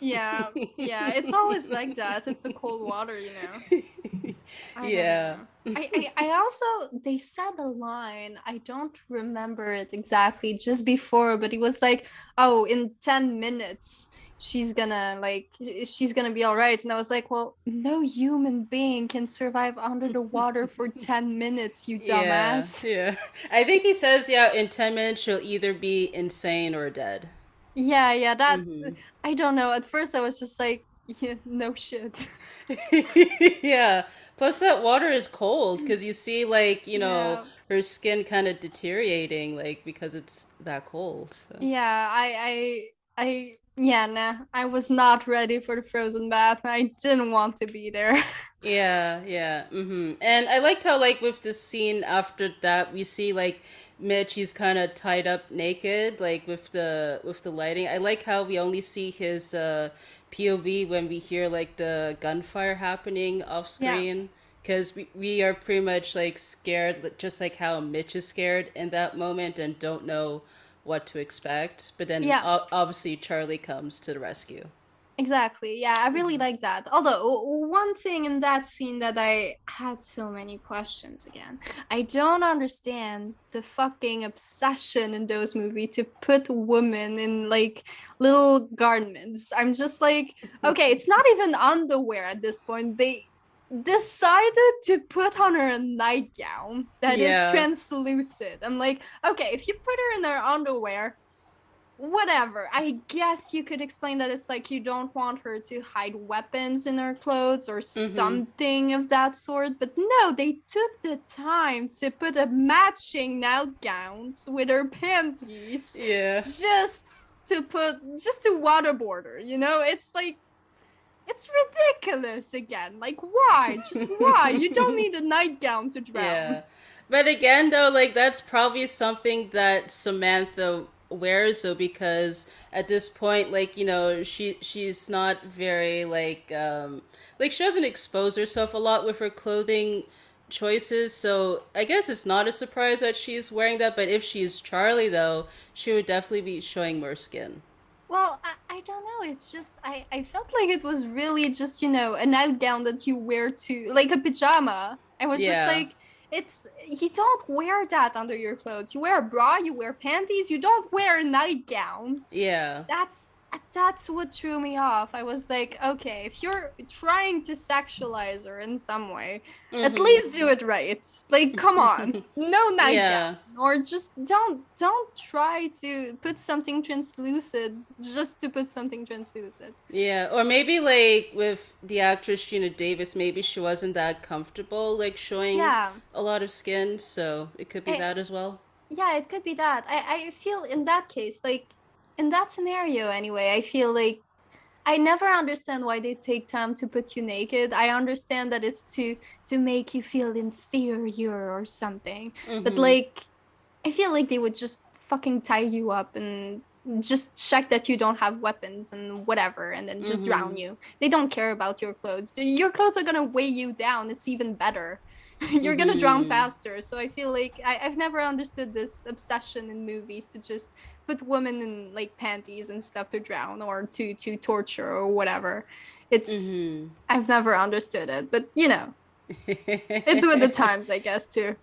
Yeah. Yeah. It's always like that. It's the cold water, you know. I Yeah. know. I, I, I also they said a line. I don't remember it exactly just before, but it was like, oh, in 10 minutes she's gonna like she's gonna be all right. And I was like, well, no human being can survive under the water for 10 minutes, you Yeah, dumbass. yeah. I think he says, yeah, in 10 minutes she'll either be insane or dead. Yeah, yeah, that Mhm. I don't know. At first I was just like, yeah, no shit. yeah. Plus, that water is cold because you see, like, you know, Yeah. her skin kind of deteriorating, like, because it's that cold. So. Yeah, I, I, I, yeah, no, I was not ready for the frozen bath. I didn't want to be there. Yeah, yeah. hmm And I liked how, like, with the scene after that, we see, like, Mitch, he's kind of tied up naked, like, with the with the lighting. I like how we only see his uh, POV when we hear, like, the gunfire happening off screen. Because we, we are pretty much, like, scared, just like how Mitch is scared in that moment and don't know what to expect. But then, Yeah. o- obviously, Charlie comes to the rescue. Exactly. Yeah, I really Mhm. like that. Although one thing in that scene that I had so many questions again. I don't understand the fucking obsession in those movies to put women in like little garments. I'm just like, okay, it's not even underwear at this point. They decided to put on her a nightgown that is Yeah. translucent. I'm like, okay, if you put her in her underwear, whatever. I guess you could explain that it's like you don't want her to hide weapons in her clothes or mm-hmm. something of that sort. But no, they took the time to put a matching nightgowns with her panties Yeah. just to put just to waterboard her. You know, it's like it's ridiculous again. Like why? Just why? You don't need a nightgown to drown. Yeah. But again, though, like that's probably something that Samantha wears, though, because at this point, like you know, she she's not very like um like she doesn't expose herself a lot with her clothing choices. So I guess it's not a surprise that she's wearing that. But if she's Charlie, though, she would definitely be showing more skin. Well, I, I don't know. It's just I, I felt like it was really just, you know, a nightgown that you wear to like a pajama. I was Yeah. just like it's you don't wear that under your clothes. You wear a bra, you wear panties, you don't wear a nightgown. Yeah. That's that's what threw me off. I was like, okay, if you're trying to sexualize her in some way, at Mhm. least do it right. Like, come on, no nightgown, Yeah. or just don't don't try to put something translucent just to put something translucent. Yeah, or maybe like with the actress Geena Davis, maybe she wasn't that comfortable like showing Yeah, a lot of skin, so it could be I- that as well. yeah, it could be that. I I feel in that case, like in that scenario anyway, I feel like I never understand why they take time to put you naked. I understand that it's to to make you feel inferior or something. But Mhm. like I feel like they would just fucking tie you up and just check that you don't have weapons and whatever and then just drown Mhm. you. They don't care about your clothes. Your clothes are gonna weigh you down. It's even better. You're gonna drown Mhm. faster. So I feel like I, I've never understood this obsession in movies to just put women in like panties and stuff to drown or to to torture or whatever. It's Mhm. I've never understood it, but you know, it's with the times, I guess too.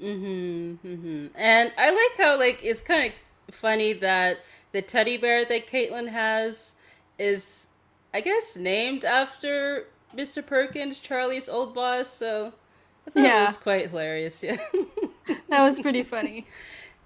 Mhm. Mhm. And I like how like it's kind of funny that the teddy bear that Caitlin has is, I guess, named after Mr. Perkins, Charlie's old boss. So I thought yeah. it was quite hilarious. Yeah, that was pretty funny.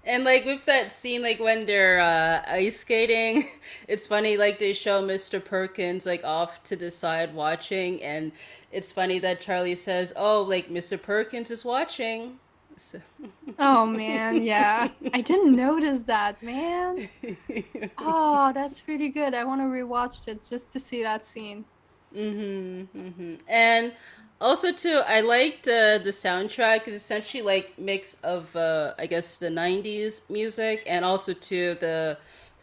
And like with that scene, like when they're uh, ice skating, it's funny. Like they show Mr. Perkins like off to the side watching, and it's funny that Charlie says, "Oh, like Mr. Perkins is watching." So. oh man, yeah, I didn't notice that, man. Oh, that's pretty good. I want to rewatch it just to see that scene. Mm-hmm. mm-hmm. And also too i liked uh, the soundtrack is essentially like mix of uh, i guess the 90s music and also to the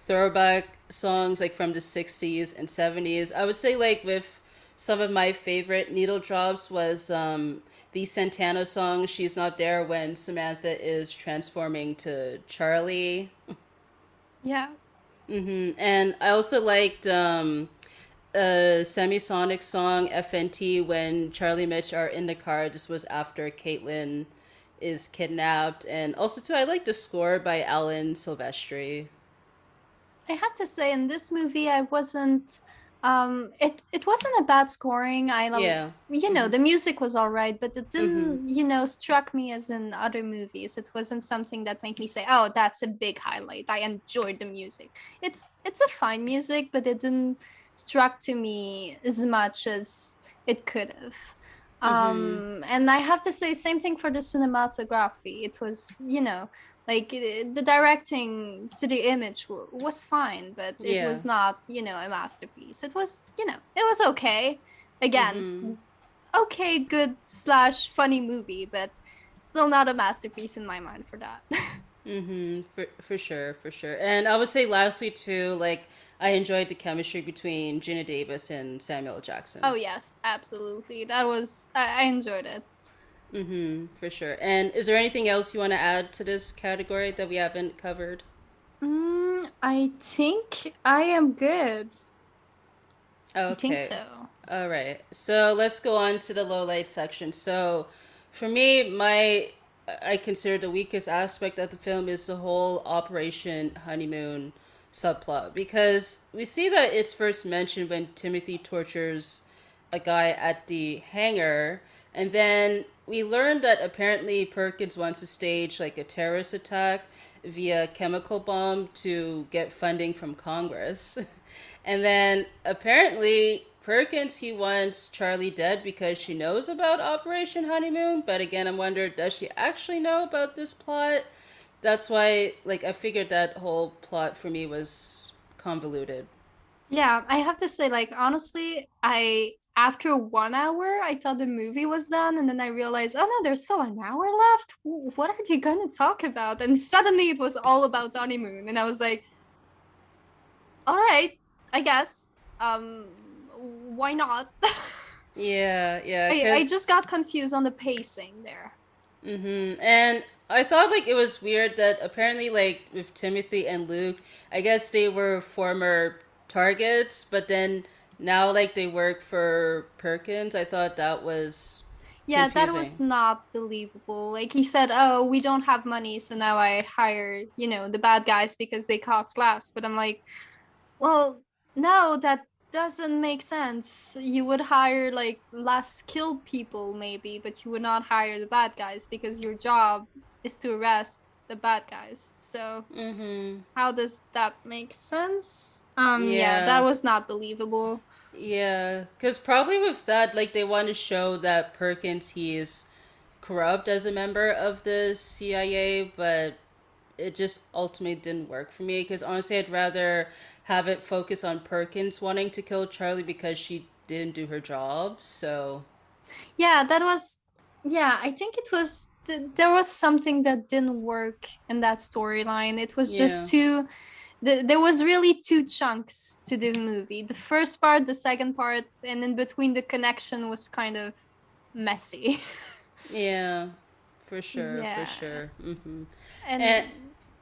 throwback songs like from the 60s and 70s i would say like with some of my favorite needle drops was um, the santana song she's not there when samantha is transforming to charlie. Yeah. Mm-hmm. and i also liked um, a Semisonic song FNT when Charlie Mitch are in the car. This was after Caitlin is kidnapped, and also too I like the score by Alan Silvestri. I have to say, in this movie, I wasn't. Um, it it wasn't a bad scoring. I love, yeah. you know, mm-hmm. the music was all right, but it didn't, mm-hmm. you know, struck me as in other movies. It wasn't something that made me say, "Oh, that's a big highlight." I enjoyed the music. It's it's a fine music, but it didn't struck to me as much as it could have. Mm-hmm. Um, and I have to say, same thing for the cinematography. It was, you know, like it, the directing to the image w- was fine, but it yeah. was not, you know, a masterpiece. It was, you know, it was okay. Again, mm-hmm. okay, good slash funny movie, but still not a masterpiece in my mind for that. mm-hmm. For for sure, for sure. And I would say, lastly, too, like I enjoyed the chemistry between Geena Davis and Samuel Jackson. Oh yes, absolutely. That was I, I enjoyed it. Mm-hmm, for sure. And is there anything else you want to add to this category that we haven't covered? Mm, I think I am good. Okay. I think so. All right. So let's go on to the low light section. So for me, my I consider the weakest aspect of the film is the whole Operation Honeymoon subplot because we see that it's first mentioned when Timothy tortures a guy at the hangar, and then we learn that apparently Perkins wants to stage like a terrorist attack via chemical bomb to get funding from Congress. and then apparently Perkins he wants Charlie dead because she knows about Operation Honeymoon, but again I'm wondering does she actually know about this plot? that's why like I figured that whole plot for me was convoluted. Yeah, I have to say like honestly, I after one hour I thought the movie was done and then I realized, oh no, there's still an hour left. What are they to talk about? And suddenly it was all about honeymoon and I was like, all right, I guess. Um why not? yeah, yeah. I, I just got confused on the pacing there. Mhm. And I thought like it was weird that apparently like with Timothy and Luke, I guess they were former targets, but then now like they work for Perkins. I thought that was yeah, confusing. that was not believable. Like he said, "Oh, we don't have money, so now I hire you know the bad guys because they cost less." But I'm like, well, no, that doesn't make sense. You would hire like less skilled people maybe, but you would not hire the bad guys because your job is to arrest the bad guys. So mm-hmm. how does that make sense? Um, yeah. yeah, that was not believable. Yeah, because probably with that, like they want to show that Perkins he is corrupt as a member of the CIA, but it just ultimately didn't work for me. Because honestly, I'd rather have it focus on Perkins wanting to kill Charlie because she didn't do her job. So, yeah, that was. Yeah, I think it was there was something that didn't work in that storyline. It was just yeah. too. The, there was really two chunks to the movie. The first part, the second part, and in between, the connection was kind of messy. yeah, for sure, yeah. for sure. Mm-hmm. And, and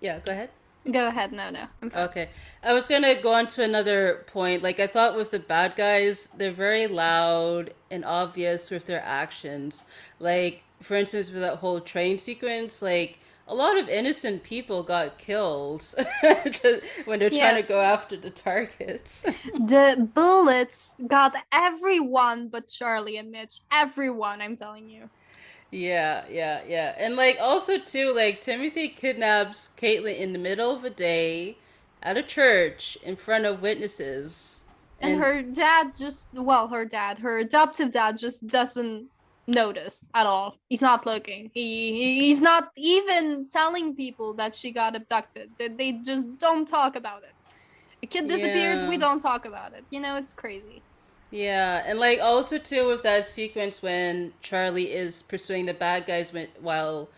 yeah, go ahead. Go ahead. No, no. Okay. I was going to go on to another point. Like, I thought with the bad guys, they're very loud and obvious with their actions. Like, for instance, with that whole train sequence, like a lot of innocent people got killed when they're yeah. trying to go after the targets. the bullets got everyone but Charlie and Mitch. Everyone, I'm telling you. Yeah, yeah, yeah. And like also too, like Timothy kidnaps Caitlin in the middle of a day at a church in front of witnesses. And, and her dad just well, her dad, her adoptive dad just doesn't notice at all. He's not looking. He he's not even telling people that she got abducted. That they just don't talk about it. A kid disappeared, yeah. we don't talk about it. You know, it's crazy. Yeah, and like also too with that sequence when Charlie is pursuing the bad guys while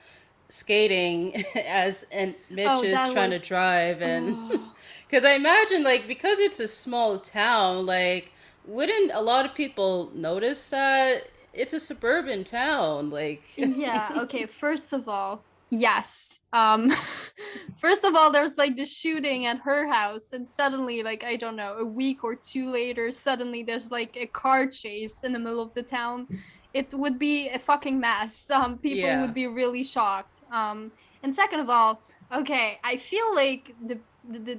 skating as and Mitch oh, is trying was... to drive and oh. because I imagine like because it's a small town like wouldn't a lot of people notice that it's a suburban town? Like yeah okay first of all yes um first of all there's like the shooting at her house and suddenly like i don't know a week or two later suddenly there's like a car chase in the middle of the town. It would be a fucking mess. Um people yeah. would be really shocked. Um and second of all okay i feel like the the,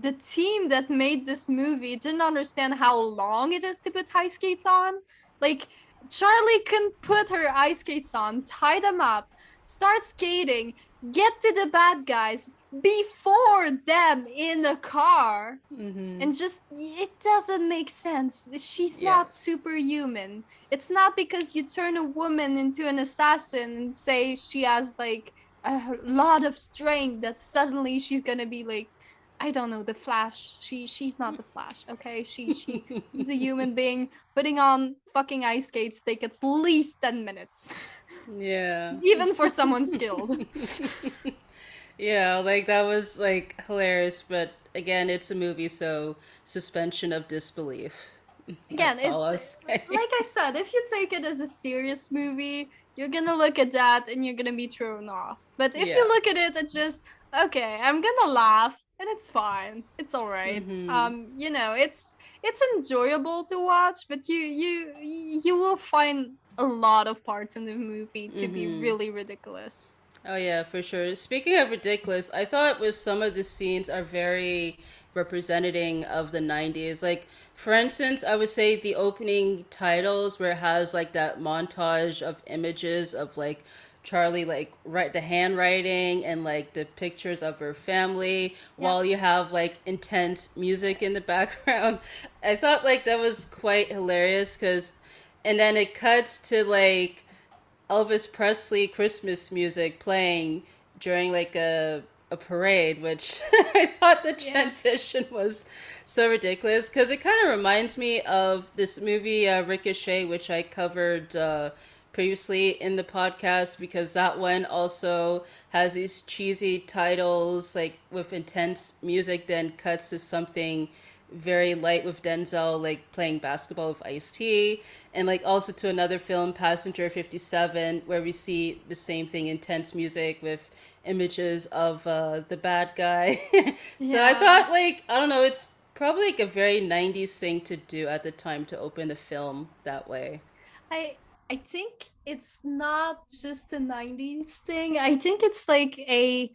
the team that made this movie didn't understand how long it is to put high skates on. Like charlie can put her ice skates on tie them up start skating, get to the bad guys before them in the car. Mm-hmm. And just, it doesn't make sense. She's yes. not superhuman. It's not because you turn a woman into an assassin and say she has like a lot of strength that suddenly she's gonna be like I don't know the Flash. She she's not the Flash. Okay, she she she's a human being. Putting on fucking ice skates take at least ten minutes. Yeah. Even for someone skilled. yeah, like that was like hilarious, but again, it's a movie, so suspension of disbelief. Again, it's like I said, if you take it as a serious movie, you're gonna look at that and you're gonna be thrown off. But if yeah. you look at it it's just okay, I'm gonna laugh and it's fine. It's all right. mm-hmm. Um, you know, it's it's enjoyable to watch, but you you you will find a lot of parts in the movie to mm-hmm. be really ridiculous. Oh yeah, for sure. Speaking of ridiculous, I thought with some of the scenes are very representing of the 90s. Like for instance, I would say the opening titles where it has like that montage of images of like Charlie like write the handwriting and like the pictures of her family yeah. while you have like intense music in the background. I thought like that was quite hilarious cuz and then it cuts to like Elvis Presley Christmas music playing during like a a parade, which I thought the transition yeah. was so ridiculous because it kind of reminds me of this movie uh, Ricochet, which I covered uh, previously in the podcast because that one also has these cheesy titles like with intense music, then cuts to something very light with Denzel like playing basketball with Ice T, and like also to another film, Passenger Fifty Seven, where we see the same thing, intense music with images of uh, the bad guy. so yeah. I thought like I don't know, it's probably like a very '90s thing to do at the time to open a film that way. I I think it's not just a '90s thing. I think it's like a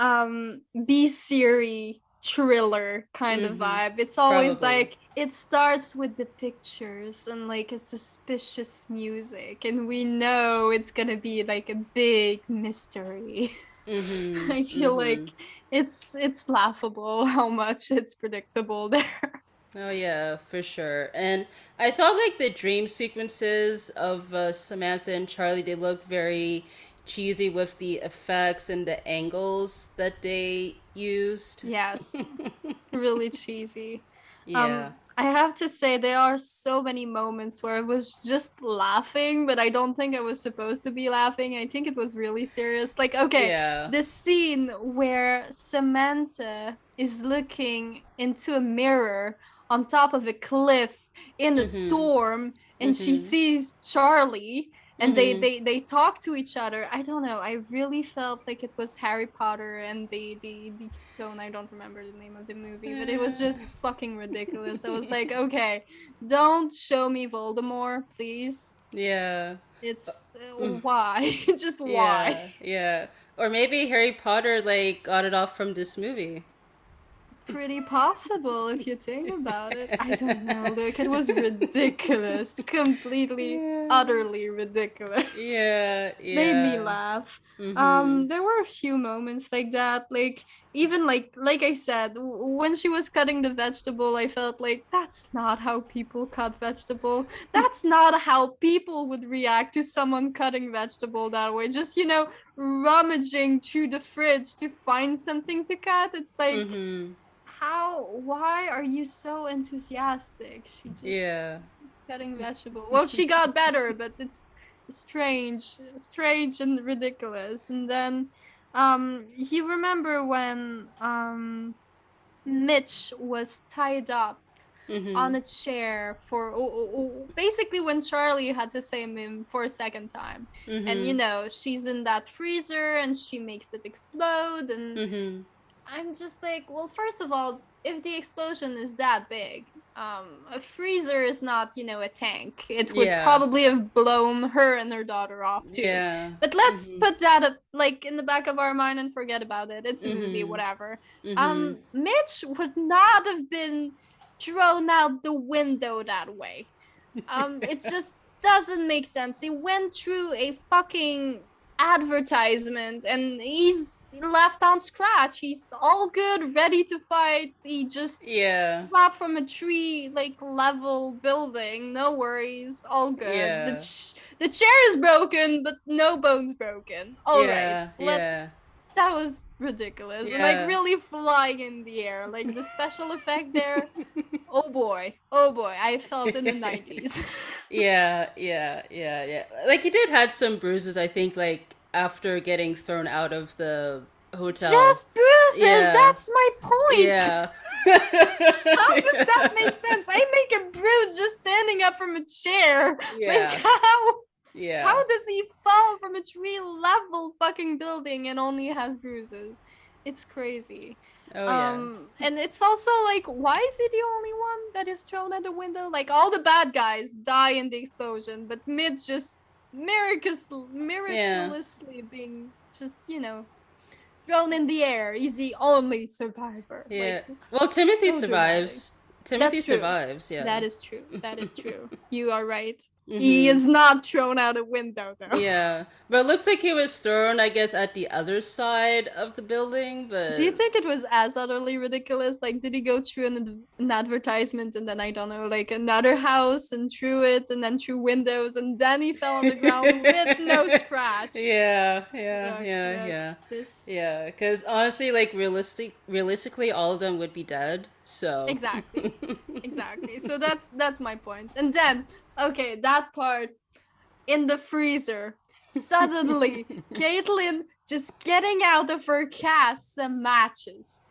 um B series thriller kind mm-hmm. of vibe. It's always Probably. like it starts with the pictures and like a suspicious music, and we know it's gonna be like a big mystery. Mm-hmm. I feel mm-hmm. like it's it's laughable how much it's predictable there. Oh yeah, for sure. And I thought like the dream sequences of uh, Samantha and Charlie they look very cheesy with the effects and the angles that they used. Yes. really cheesy. Um, yeah. Um, I have to say there are so many moments where I was just laughing, but I don't think I was supposed to be laughing. I think it was really serious. Like, okay, yeah. the scene where Samantha is looking into a mirror on top of a cliff in a mm-hmm. storm and mm-hmm. she sees Charlie and mm-hmm. they, they they talk to each other. I don't know. I really felt like it was harry potter and the the, the stone. I don't remember the name of the movie but it was just fucking ridiculous. I was like okay don't show me voldemort please. Yeah. It's uh, why? Just why? Yeah, yeah. Or maybe harry potter like got it off from this movie pretty possible if you think about it. I don't know. Look, it was ridiculous. Completely. Yeah utterly ridiculous. Yeah, yeah. Made me laugh. Mhm. Um, there were a few moments like that. Like even like like I said, when she was cutting the vegetable, I felt like that's not how people cut vegetable. That's not how people would react to someone cutting vegetable that way. Just you know, rummaging through the fridge to find something to cut. It's like Mhm. How why are you so enthusiastic? She just Yeah. cutting vegetable. Well, she got better, but it's strange, strange and ridiculous. And then, um, you remember when um, Mitch was tied up Mhm. on a chair for oh, oh, oh, basically when Charlie had to save him for a second time, and you know she's in that freezer and she makes it explode, and Mhm. I'm just like, well, first of all, if the explosion is that big, um, a freezer is not, you know, a tank. It would Yeah. probably have blown her and her daughter off too. Yeah. But let's Mhm. put that up, like in the back of our mind and forget about it. It's a movie, Mhm. whatever. Mhm. Um, Mitch would not have been thrown out the window that way. Um, it just doesn't make sense. He went through a fucking advertisement and he's left on scratch. He's all good, ready to fight. He just yeah. dropped from a tree like level building. No worries, all good. Yeah. The, ch- the chair is broken, but no bones broken. All right, yeah. let's Yeah. that was ridiculous. Yeah. Like really flying in the air. Like the special effect there. oh boy. Oh boy. I felt in the nineties. yeah, yeah, yeah, yeah. Like he did had some bruises, I think, like after getting thrown out of the hotel. Just bruises. Yeah. That's my point. yeah. How does that make sense? I make a bruise just standing up from a chair. Yeah. Like how Yeah. how does he fall from a tree level fucking building and only has bruises? It's crazy. oh yeah. Um, and it's also like, why is he the only one that is thrown at the window? Like all the bad guys die in the explosion, but Mid just miraculous, miraculously being just you know thrown in the air. He's the only survivor. yeah. Like, well, Timothy so survives. Timothy That's true. survives. Yeah. That is true. That is true. you are right. Mhm. He is not thrown out a window though. Yeah, but it looks like he was thrown, I guess, at the other side of the building. But Do you think it was as utterly ridiculous? Like, did he go through an, an advertisement and then I don't know, like another house and through it and then through windows and then he fell on the ground with no scratch? Yeah, yeah, Yuck, yeah, yuck. yeah, This yeah. Because honestly, like realistic, realistically, all of them would be dead. So exactly, exactly. So that's that's my point. And then, okay, that part in the freezer. Suddenly, Caitlin just getting out of her cast some matches.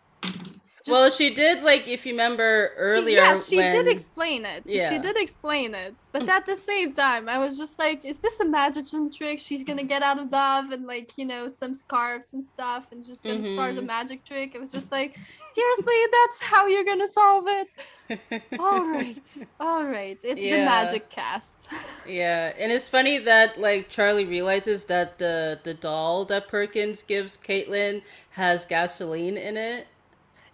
Well, she did like if you remember earlier. Yeah, she when... did explain it. Yeah. She did explain it. But at the same time, I was just like, is this a magician trick? She's gonna get out of above and like, you know, some scarves and stuff and just gonna start a Mhm. magic trick. It was just like, seriously, that's how you're gonna solve it? All right. All right. It's the magic cast. Yeah, and it's funny that like Charlie realizes that the the doll that Perkins gives Caitlin has gasoline in it.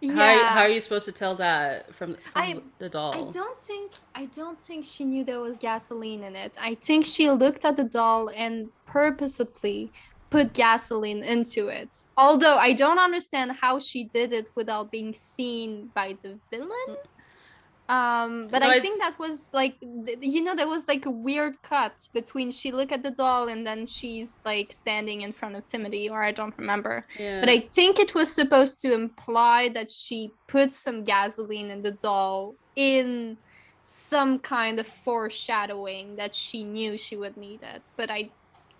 Yeah. How, how are you supposed to tell that from, from I- the doll? I don't think I don't think she knew there was gasoline in it. I think she looked at the doll and purposefully put gasoline into it. Although I don't understand how she did it without being seen by the villain. Um, but No, I think that was like th- you know there was like a weird cut between she look at the doll and then she's like standing in front of Timothy or I don't remember. Yeah. But I think it was supposed to imply that she put some gasoline in the doll in some kind of foreshadowing that she knew she would need it. But I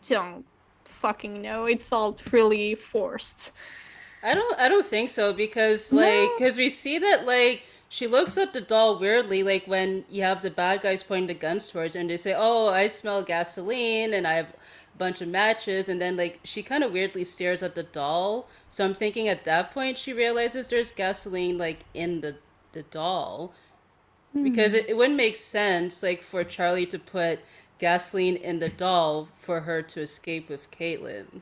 don't fucking know. It felt really forced. I don't I don't think so because like No. because we see that like she looks at the doll weirdly like when you have the bad guys pointing the guns towards her and they say oh I smell gasoline and I have a bunch of matches and then like she kind of weirdly stares at the doll. So I'm thinking at that point she realizes there's gasoline like in the the doll. Hmm. Because it, it wouldn't make sense like for Charlie to put gasoline in the doll for her to escape with Caitlin.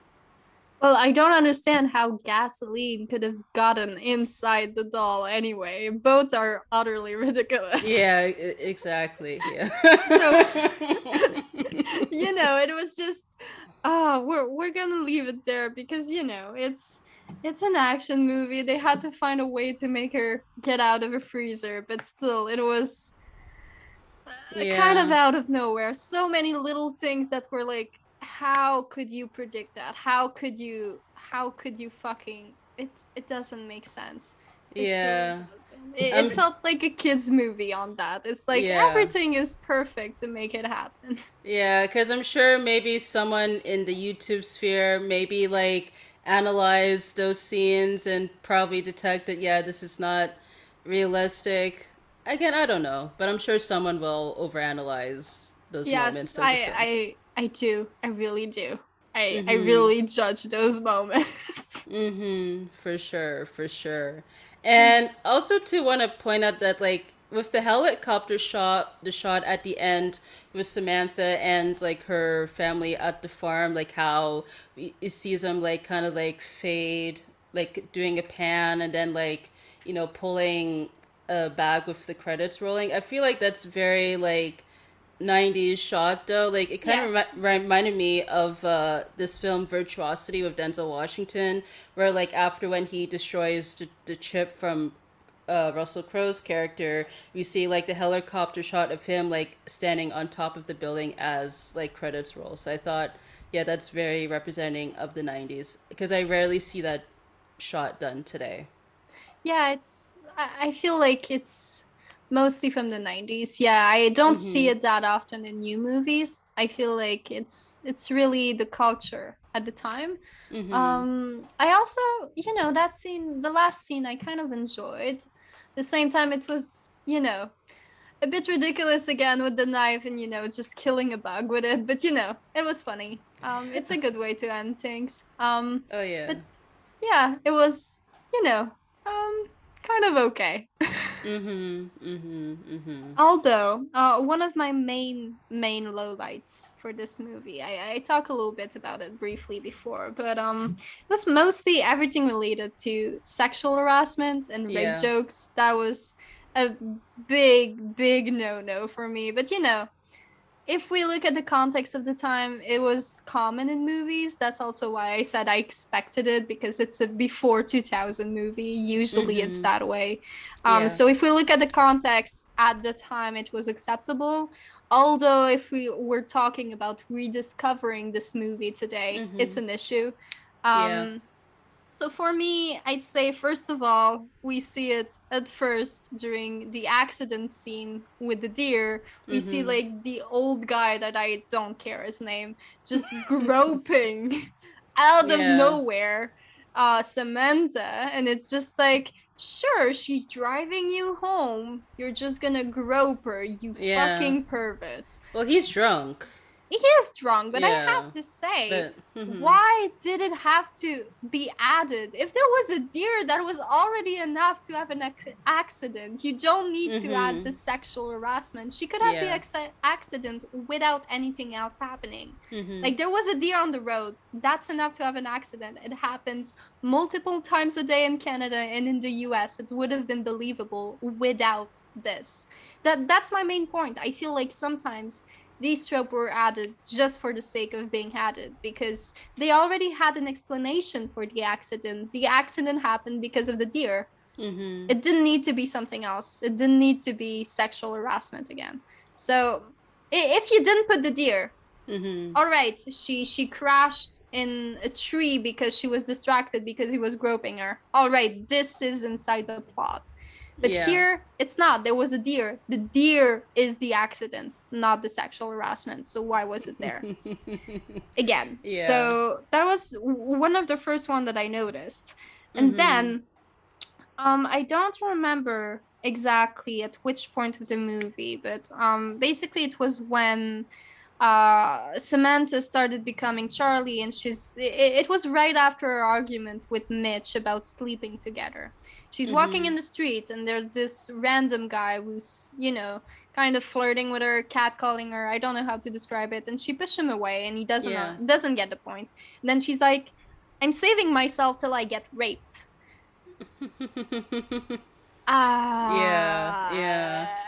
Well, I don't understand how gasoline could have gotten inside the doll anyway. Boats are utterly ridiculous. Yeah, exactly. Yeah. So- you know, it was just oh, we're we're gonna leave it there because you know it's it's an action movie. They had to find a way to make her get out of a freezer, but still, it was yeah. kind of out of nowhere. So many little things that were like, how could you predict that? How could you? How could you fucking? It it doesn't make sense. It yeah. Really it, um, it, felt like a kids movie on that. It's like yeah. everything is perfect to make it happen. Yeah, because I'm sure maybe someone in the YouTube sphere maybe like analyzed those scenes and probably detected, yeah, this is not realistic. Again, I don't know, but I'm sure someone will overanalyze those yes, moments. Yes, I, I, I do. I really do. I, mm-hmm. I really judge those moments. mm-hmm. For sure, for sure. And also to want to point out that like with the helicopter shot, the shot at the end with Samantha and like her family at the farm, like how you see them like kind of like fade, like doing a pan and then like you know pulling a bag with the credits rolling. I feel like that's very like 90s shot though like it kind yes. of remi- reminded me of uh, this film virtuosity with denzel washington where like after when he destroys the, the chip from uh, russell crowe's character you see like the helicopter shot of him like standing on top of the building as like credits roll so i thought yeah that's very representing of the 90s because i rarely see that shot done today yeah it's i feel like it's mostly from the 90s yeah i don't mm-hmm. see it that often in new movies. I feel like it's it's really the culture at the time. Mm-hmm. um i also you know that scene the last scene i kind of enjoyed. The same time it was you know a bit ridiculous again with the knife and you know just killing a bug with it but you know it was funny. Um it's a good way to end things. Um oh yeah. but yeah it was you know um kind of okay. mm-hmm, mm-hmm, mm-hmm. Although, uh, one of my main main lowlights for this movie, I, I talked a little bit about it briefly before, but um, it was mostly everything related to sexual harassment and rape yeah. jokes. That was a big, big no no for me. But you know, if we look at the context of the time, it was common in movies. That's also why I said I expected it because it's a before 2000 movie. Usually mm-hmm. it's that way. Um, yeah. So if we look at the context at the time, it was acceptable. Although, if we were talking about rediscovering this movie today, mm-hmm. it's an issue. Um, yeah. So for me, I'd say first of all, we see it at first during the accident scene with the deer. We mm-hmm. see like the old guy that I don't care his name just groping out of nowhere uh Samantha and it's just like sure she's driving you home you're just gonna grope her you yeah. fucking pervert well he's drunk he is drunk, but yeah, I have to say, but, mm-hmm. why did it have to be added? If there was a deer that was already enough to have an ac- accident, you don't need mm-hmm. to add mm-hmm. the sexual harassment. She could have yeah. the ex- accident without anything else happening. Mm-hmm. Like there was a deer on the road. That's enough to have an accident. It happens multiple times a day in Canada and in the US. It would have been believable without this. That that's my main point. I feel like sometimes these tropes were added just for the sake of being added because they already had an explanation for the accident. The accident happened because of the deer. Mm-hmm. It didn't need to be something else. It didn't need to be sexual harassment again. So if you didn't put the deer, mm-hmm. all right, she she crashed in a tree because she was distracted because he was groping her. All right, this is inside the plot. But yeah. here, it's not. There was a deer. The deer is the accident, not the sexual harassment. So why was it there? Again. Yeah. So that was one of the first one that I noticed. And mm-hmm. then um I don't remember exactly at which point of the movie, but um basically it was when uh, Samantha started becoming Charlie, and she's. It, it, was right after her argument with Mitch about sleeping together. She's mm-hmm. walking in the street, and there's this random guy who's, you know, kind of flirting with her, catcalling her. I don't know how to describe it, and she pushes him away, and he doesn't yeah. uh, doesn't get the point. And then she's like, "I'm saving myself till I get raped." Ah. uh, yeah. Yeah.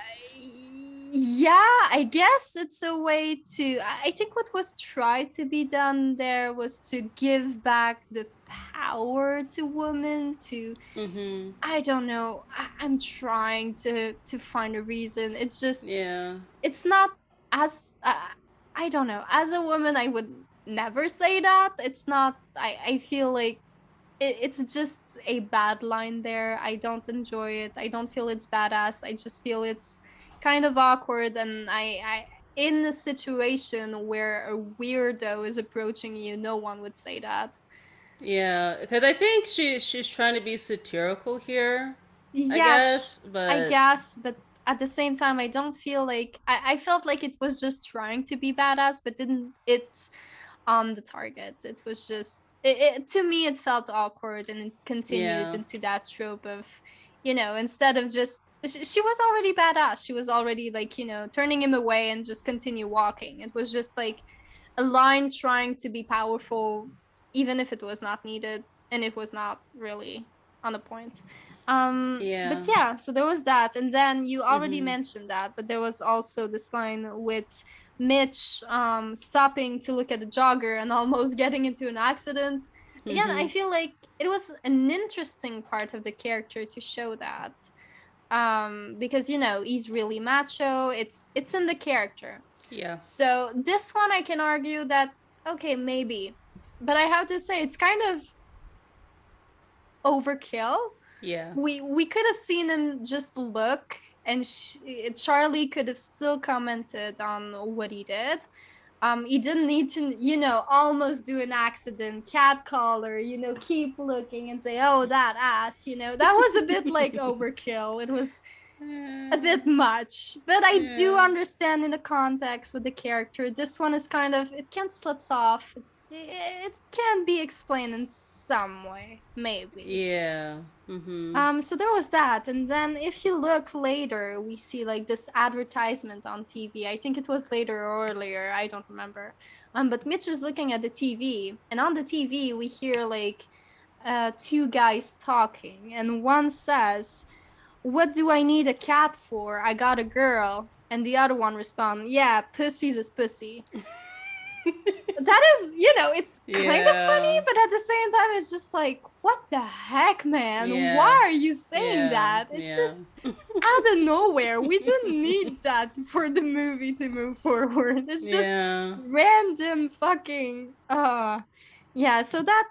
Yeah, I guess it's a way to. I think what was tried to be done there was to give back the power to women. To Mm-hmm. I don't know. I, I'm trying to to find a reason. It's just Yeah. it's not as uh, I don't know. As a woman, I would never say that. It's not. I I feel like it, it's just a bad line there. I don't enjoy it. I don't feel it's badass. I just feel it's kind of awkward, and I I in a situation where a weirdo is approaching you, no one would say that. Yeah, because I think she she's trying to be satirical here. I guess, but I guess, but at the same time, I don't feel like I, I felt like it was just trying to be badass, but didn't it's on the target. It was just it, it to me it felt awkward and it continued Yeah. into that trope of you know instead of just she, she was already badass. She was already like you know turning him away and just continue walking. It was just like a line trying to be powerful even if it was not needed and it was not really on the point. Um Yeah. but yeah. so there was that. And then you already Mhm. mentioned that but there was also this line with mitch um stopping to look at the jogger and almost getting into an accident again i Mhm. feel like it was an interesting part of the character to show that um because you know he's really macho it's it's in the character yeah, so this one I can argue that okay maybe, but I have to say it's kind of overkill. yeah, We we could have seen him just look, and sh- Charlie could have still commented on what he did. Um, he didn't need to, you know, almost do an accident, cat collar, you know, keep looking and say, "Oh, that ass," you know, that was a bit like overkill. It was a bit much. But i do understand in the context with the character this one is kind of it can slips off it, can be explained in some way maybe Yeah. Mm-hmm. um so there was that and then if you look later we see like this advertisement on tv i think it was later or earlier i don't remember um but mitch is looking at the tv and on the tv we hear like uh two guys talking and one says what do I need a cat for? I got a girl. And the other one responds, yeah, pussy's is pussy. that is, you know, it's kind of funny, but at the same time, it's just like, what the heck, man? Yeah. Why are you saying Yeah, that? It's yeah. just out of nowhere. We didn't need that for the movie to move forward. It's just yeah. random fucking. Uh, yeah, so that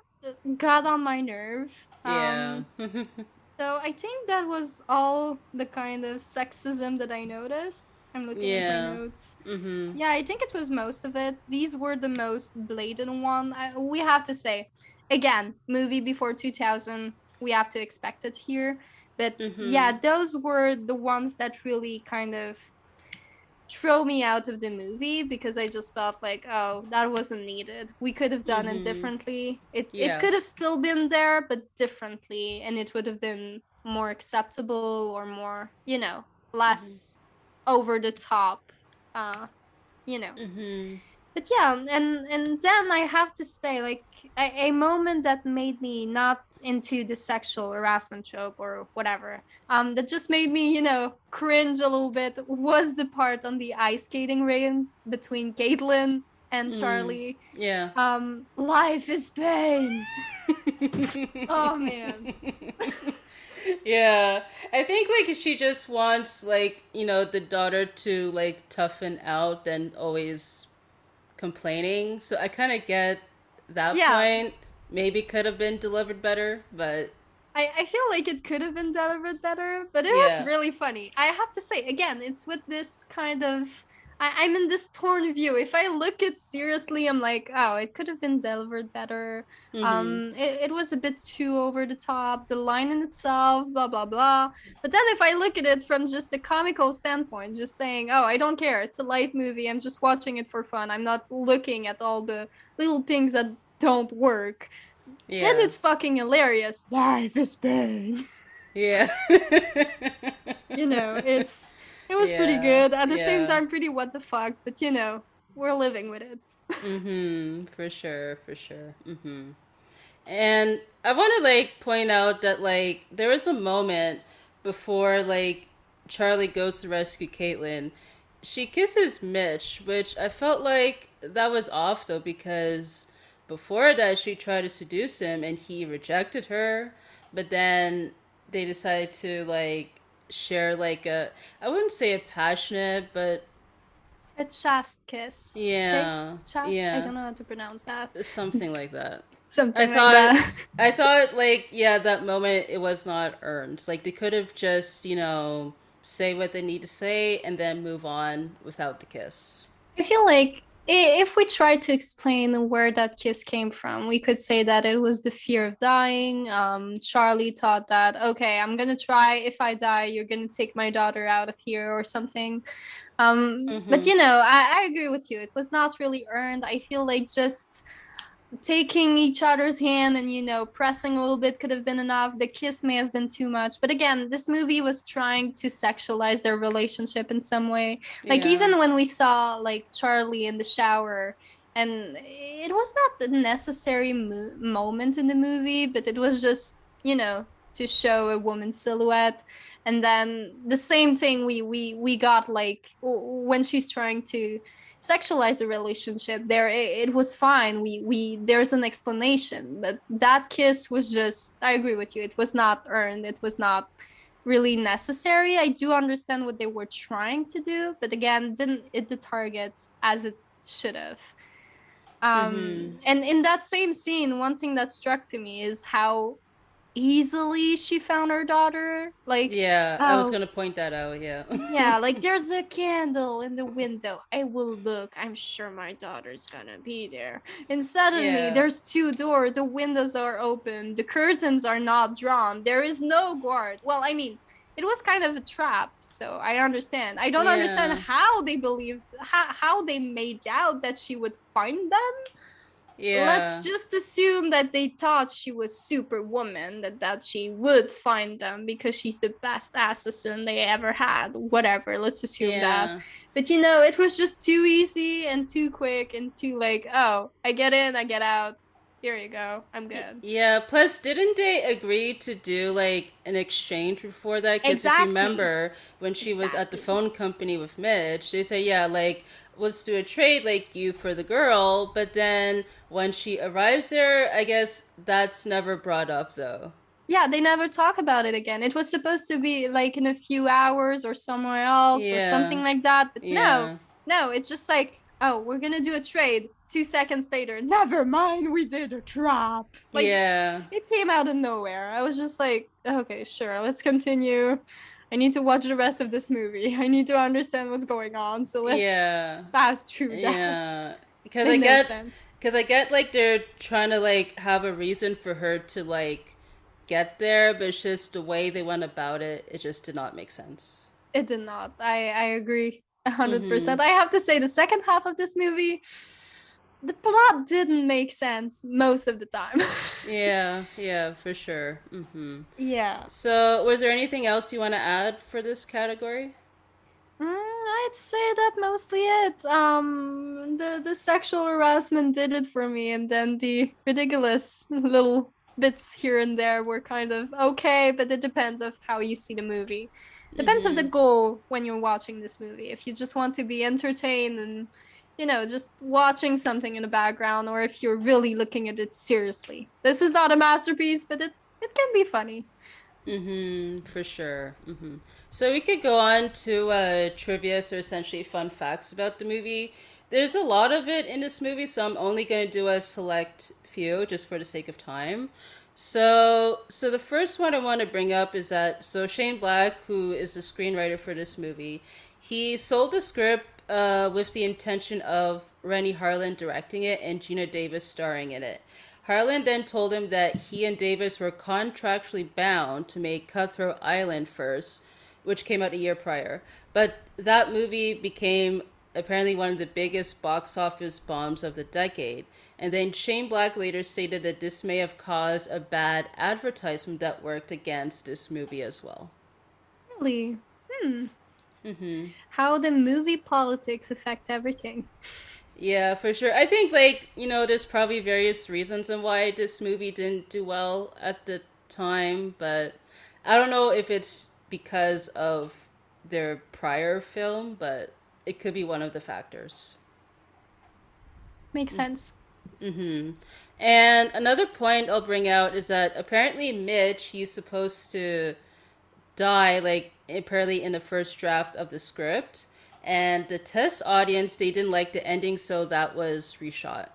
got on my nerve. Yeah. Um, so I think that was all the kind of sexism that I noticed. I'm looking at Yeah. my notes. mm-hmm. Yeah, I think it was most of it. These were the most blatant one. I, we have to say, again, movie before 2000. We have to expect it here. But Mhm. yeah, those were the ones that really kind of throw me out of the movie because I just felt like, oh, that wasn't needed. We could have done Mhm. it differently. It Yeah. it could have still been there, but differently, and it would have been more acceptable or more, you know, less over the top. Uh, you know Mm-hmm. but yeah and and then i have to say like a, a moment that made me not into the sexual harassment trope or whatever um that just made me you know cringe a little bit was the part on the ice skating rink between caitlin and Mm. charlie Yeah. um life is pain oh man yeah i think like she just wants like you know the daughter to like toughen out and always complaining so i kind of get that Yeah. point maybe could have been delivered better but I, I feel like it could have been delivered better, but it Yeah. was really funny. I have to say, again, it's with this kind of. I, I'm in this torn view. If I look at seriously, I'm like, oh, it could have been delivered better. mhm. Um, it, it was a bit too over the top. The line in itself, blah blah blah. But then if I look at it from just a comical standpoint, just saying, oh, I don't care. It's a light movie. I'm just watching it for fun. I'm not looking at all the little things that don't work. yeah Then it's fucking hilarious. Life is pain. yeah you know, it's it was pretty good. At the same time, pretty what the fuck. But you know, we're living with it. Mm-hmm. For sure, for sure. Mm-hmm. And I want to like point out that like there was a moment before like Charlie goes to rescue Caitlin. she kisses Mitch, which I felt like that was off though because before that she tried to seduce him and he rejected her, but then they decided to like share like a I wouldn't say a passionate, but a chaste kiss. Yeah, chaste, chaste? yeah. I don't know how to pronounce that. Something like that. Something I like thought that. I thought like yeah, that moment it was not earned. Like they could have just, you know, say what they need to say and then move on without the kiss. I feel like if we try to explain where that kiss came from, we could say that it was the fear of dying. Um, Charlie thought that, okay, I'm gonna try. If I die, you're gonna take my daughter out of here or something. Um, Mhm. But you know, I, I agree with you. It was not really earned. I feel like just taking each other's hand and you know pressing a little bit could have been enough. The kiss may have been too much. But again this movie was trying to sexualize their relationship in some way. Like Yeah. even when we saw like charlie in the shower and it was not the necessary mo- moment in the movie but it was just you know to show a woman's silhouette. And then the same thing we we we got like when she's trying to sexualize the relationship there it, it was fine. We we there's an explanation but that kiss was just i agree with you it was not earned it was not really necessary. I do understand what they were trying to do but again didn't hit the target as it should have. Um Mhm. and in that same scene one thing that struck to me is how easily she found her daughter like Yeah, I was Oh. gonna point that out. Yeah. yeah, like there's a candle in the window. I will look. I'm sure my daughter's gonna be there. And suddenly Yeah. there's two doors. The windows are open. The curtains are not drawn. There is no guard. Well, I mean, it was kind of a trap, so I understand. I don't understand how they believed how, how they made out that she would find them. Yeah. Let's just assume that they thought she was superwoman, that that she would find them because she's the best assassin they ever had. Whatever, let's assume that. But you know, it was just too easy and too quick and too like, oh, I get in, I get out. Here you go. I'm good. Yeah, plus didn't they agree to do like an exchange before that? Because if you remember when she was at the phone company with Mitch, they say, yeah, like let's do a trade like you for the girl, but then when she arrives there, I guess that's never brought up though. Yeah, they never talk about it again. It was supposed to be like in a few hours or somewhere else or something like that. But no, Yeah. No, it's just like, oh, we're gonna do a trade. Two seconds later, never mind, we did a trap. Like yeah. it came out of nowhere. I was just like, okay, sure, let's continue. I need to watch the rest of this movie. I need to understand what's going on. So let's Yeah. fast through that. Yeah. Because I get. Because I get like they're trying to like have a reason for her to like get there, but it's just the way they went about it. It just did not make sense. It did not. I I agree a 100 Mm-hmm. percent. I have to say the second half of this movie, the plot didn't make sense most of the time. Yeah, yeah, for sure. hmm yeah. So, was there anything else you want to add for this category? Mm, I'd say that mostly it. Um, the the sexual harassment did it for me, and then the ridiculous little bits here and there were kind of okay, but it depends of how you see the movie. Depends of the goal when you're watching this movie. If you just want to be entertained and you know just watching something in the background, or if you're really looking at it seriously. This is not a masterpiece, but it's it can be funny. Mm-hmm, for sure. Mm-hmm. So we could go on to uh, trivia, so essentially fun facts about the movie. There's a lot of it in this movie, so I'm only going to do a select few just for the sake of time. So, so the first one I want to bring up is that so Shane Black, who is the screenwriter for this movie, he sold the script uh, with the intention of Renny Harlin directing it and Geena Davis starring in it. Harlin then told him that he and Davis were contractually bound to make Cutthroat Island first, which came out a year prior. But that movie became apparently one of the biggest box office bombs of the decade. And then Shane Black later stated that this may have caused a bad advertisement that worked against this movie as well. Really, hmm. Hmm How the movie politics affect everything. Yeah, for sure. I think like, you know, there's probably various reasons and why this movie didn't do well at the time, but I don't know if it's because of their prior film, but it could be one of the factors. Makes sense. Mm-hmm. And another point I'll bring out is that apparently Mitch, he's supposed to die, like apparently in the first draft of the script. And the test audience, they didn't like the ending, so that was reshot.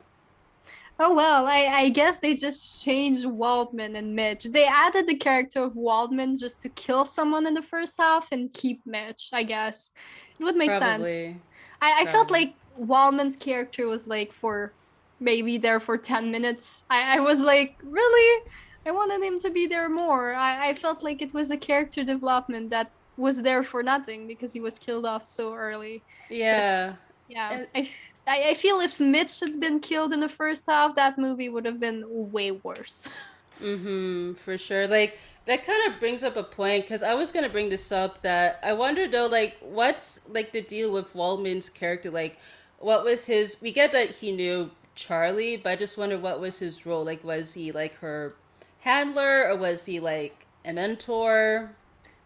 Oh well, I, I guess they just changed Waldman and Mitch. They added the character of Waldman just to kill someone in the first half and keep Mitch, I guess. It would make Probably. sense. I, I felt like Waldman's character was like for maybe there for 10 minutes. I, I was like, really? I wanted him to be there more. I, I felt like it was a character development that was there for nothing because he was killed off so early. Yeah. But, yeah. And- I, I, I feel if Mitch had been killed in the first half, that movie would have been way worse. Mm-hmm, for sure. Like that kind of brings up a point because I was gonna bring this up that I wonder though, like what's like the deal with Waldman's character? Like, what was his? We get that he knew Charlie, but I just wonder what was his role. Like, was he like her handler or was he like a mentor?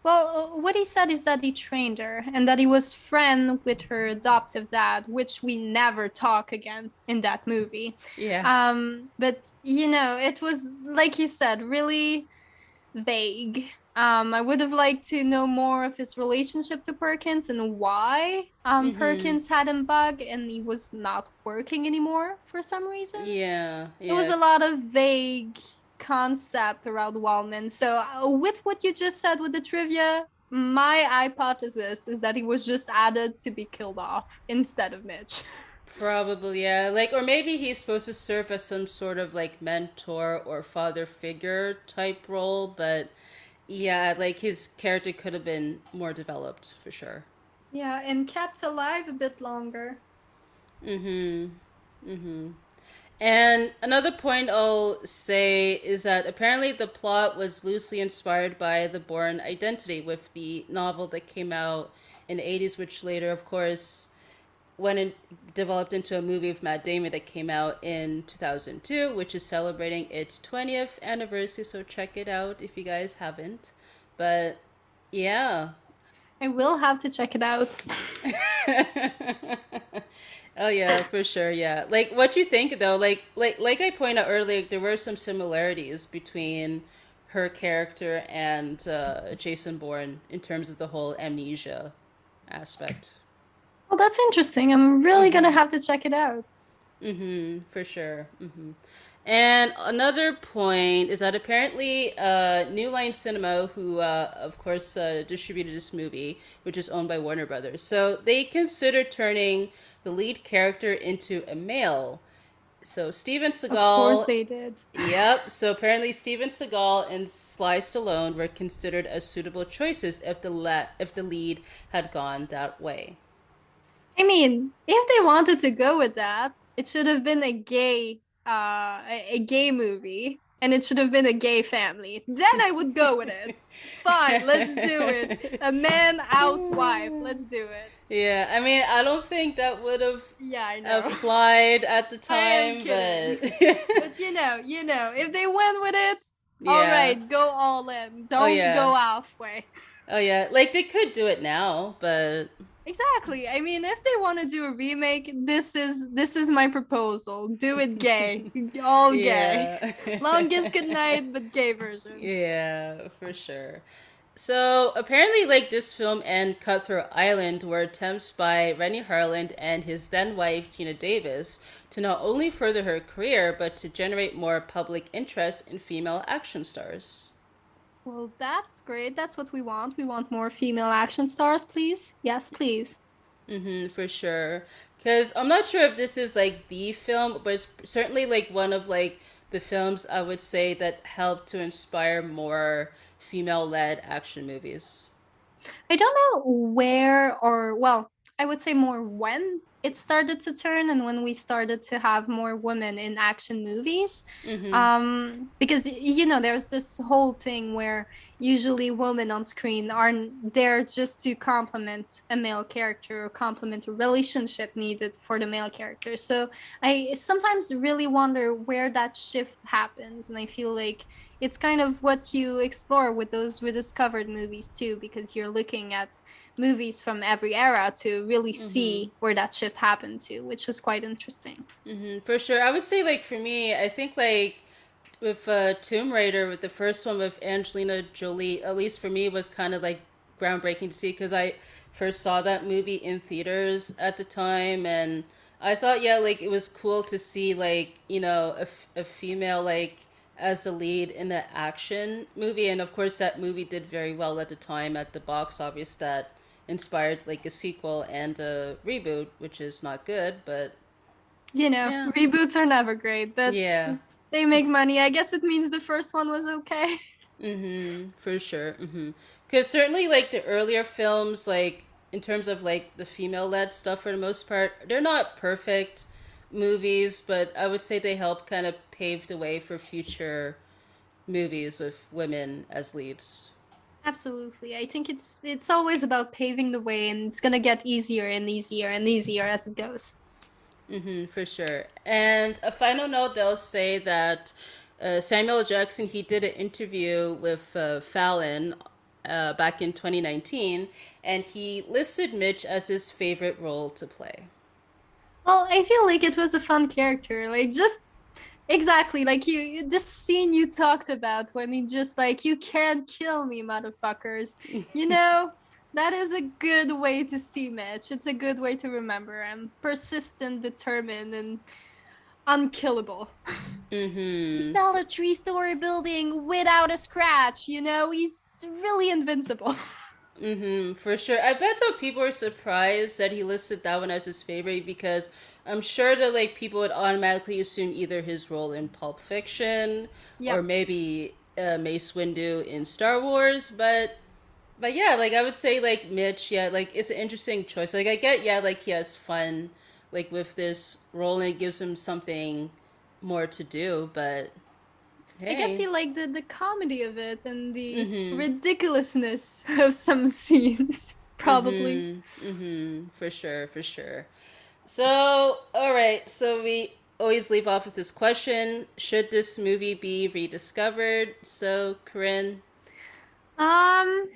Well, uh, what he said is that he trained her and that he was friend with her adoptive dad, which we never talk again in that movie. Yeah. Um, but you know, it was like you said, really vague. Um, I would have liked to know more of his relationship to Perkins and why um, mm-hmm. Perkins had him bug and he was not working anymore for some reason. Yeah, yeah. It was a lot of vague concept around Waldman. So, uh, with what you just said with the trivia, my hypothesis is that he was just added to be killed off instead of Mitch. Probably, yeah. Like, or maybe he's supposed to serve as some sort of like mentor or father figure type role, but yeah, like his character could have been more developed for sure. Yeah, and kept alive a bit longer. Mm hmm. Mm hmm. And another point I'll say is that apparently the plot was loosely inspired by The Bourne Identity with the novel that came out in the 80s, which later, of course, went and developed into a movie with Matt Damon that came out in 2002, which is celebrating its 20th anniversary. So check it out if you guys haven't. But yeah. I will have to check it out. Oh yeah, for sure. Yeah, like what you think though, like like like I pointed out earlier, there were some similarities between her character and uh, Jason Bourne in terms of the whole amnesia aspect. Well, that's interesting. I'm really mm-hmm. gonna have to check it out. Mm-hmm. For sure. Mm-hmm. And another point is that apparently uh, New Line Cinema, who uh, of course uh, distributed this movie, which is owned by Warner Brothers, so they considered turning the lead character into a male. So Steven Seagal. Of course they did. Yep. So apparently Steven Seagal and Sly Stallone were considered as suitable choices if the la- if the lead had gone that way. I mean, if they wanted to go with that, it should have been a gay uh, a, a gay movie and it should have been a gay family. Then I would go with it. Fine, let's do it. A man, housewife, let's do it. Yeah, I mean, I don't think that would have yeah, I know. applied at the time, but but you know, you know, if they went with it, yeah. all right, go all in. Don't oh, yeah. go halfway. Oh yeah, like they could do it now, but Exactly. I mean, if they want to do a remake, this is this is my proposal. Do it gay, all gay. Yeah. Longest goodnight, but gay version. Yeah, for sure. So apparently, like this film and Cutthroat Island were attempts by Renny Harlin and his then wife Geena Davis to not only further her career but to generate more public interest in female action stars. Well, that's great. That's what we want. We want more female action stars, please. Yes, please. Mm-hmm, for sure. Because I'm not sure if this is like the film, but it's certainly like one of like the films I would say that helped to inspire more female-led action movies. I don't know where or well, I would say more when it started to turn and when we started to have more women in action movies mm-hmm. um, because you know there's this whole thing where usually women on screen aren't there just to complement a male character or complement a relationship needed for the male character so i sometimes really wonder where that shift happens and i feel like it's kind of what you explore with those rediscovered movies too because you're looking at movies from every era to really mm-hmm. see where that shift happened to, which is quite interesting. Mm-hmm, for sure. I would say, like, for me, I think, like, with uh, Tomb Raider, with the first one with Angelina Jolie, at least for me, was kind of like groundbreaking to see because I first saw that movie in theaters at the time and I thought yeah like it was cool to see like you know a, a female like as the lead in the action movie and of course that movie did very well at the time at the box office that inspired like a sequel and a reboot which is not good but you know yeah. reboots are never great. But yeah. they make money. I guess it means the first one was okay. Mm-hmm. For sure. Mm-hmm. Because certainly like the earlier films like in terms of like the female led stuff for the most part they're not perfect movies but i would say they help kind of pave the way for future movies with women as leads absolutely i think it's it's always about paving the way and it's gonna get easier and easier and easier as it goes mm-hmm for sure and a final note they'll say that uh, samuel jackson he did an interview with uh, fallon uh, back in 2019, and he listed Mitch as his favorite role to play. Well, I feel like it was a fun character. Like, just exactly like you, this scene you talked about when he just like, you can't kill me, motherfuckers. you know, that is a good way to see Mitch. It's a good way to remember him. Persistent, determined, and unkillable. Mm-hmm. He fell a three story building without a scratch, you know? He's really invincible. Mm-hmm, for sure. I bet though people are surprised that he listed that one as his favorite because I'm sure that like people would automatically assume either his role in Pulp Fiction yep. or maybe uh, Mace Windu in Star Wars, but but yeah, like I would say like Mitch, yeah, like it's an interesting choice. Like I get, yeah, like he has fun like with this role and it gives him something more to do, but Hey. I guess he liked the, the comedy of it and the mm-hmm. ridiculousness of some scenes, probably. Mm-hmm. Mm-hmm. For sure, for sure. So, all right. So we always leave off with this question: Should this movie be rediscovered? So, Corinne. Um,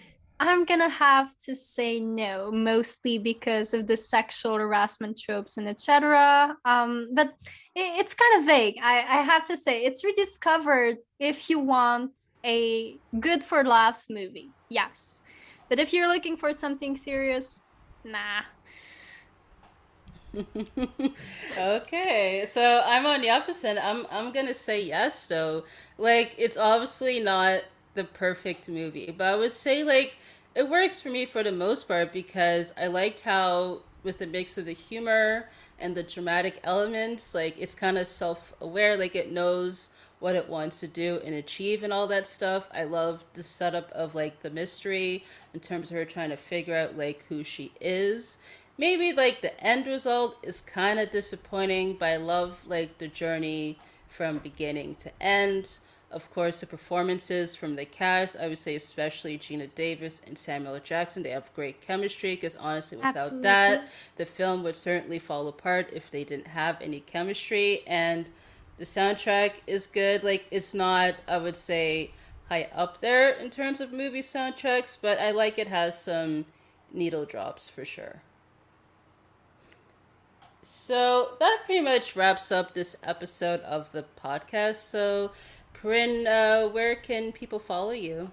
I'm gonna have to say no, mostly because of the sexual harassment tropes and etc. Um, but it, it's kind of vague. I, I have to say it's rediscovered if you want a good for laughs movie, yes. But if you're looking for something serious, nah. okay, so I'm on the opposite. I'm I'm gonna say yes though. Like it's obviously not the perfect movie, but I would say like it works for me for the most part because I liked how with the mix of the humor and the dramatic elements, like it's kind of self-aware, like it knows what it wants to do and achieve and all that stuff. I love the setup of like the mystery in terms of her trying to figure out like who she is. Maybe like the end result is kind of disappointing, but I love like the journey from beginning to end. Of course, the performances from the cast, I would say especially Geena Davis and Samuel Jackson, they have great chemistry because honestly, without Absolutely. that, the film would certainly fall apart if they didn't have any chemistry. And the soundtrack is good. Like, it's not, I would say, high up there in terms of movie soundtracks, but I like it has some needle drops for sure. So that pretty much wraps up this episode of the podcast. So Corinne, uh, where can people follow you?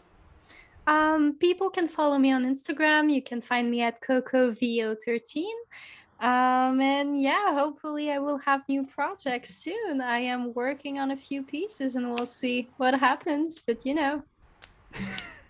Um, people can follow me on Instagram. You can find me at CocoVO13. Um, and yeah, hopefully I will have new projects soon. I am working on a few pieces and we'll see what happens. But you know,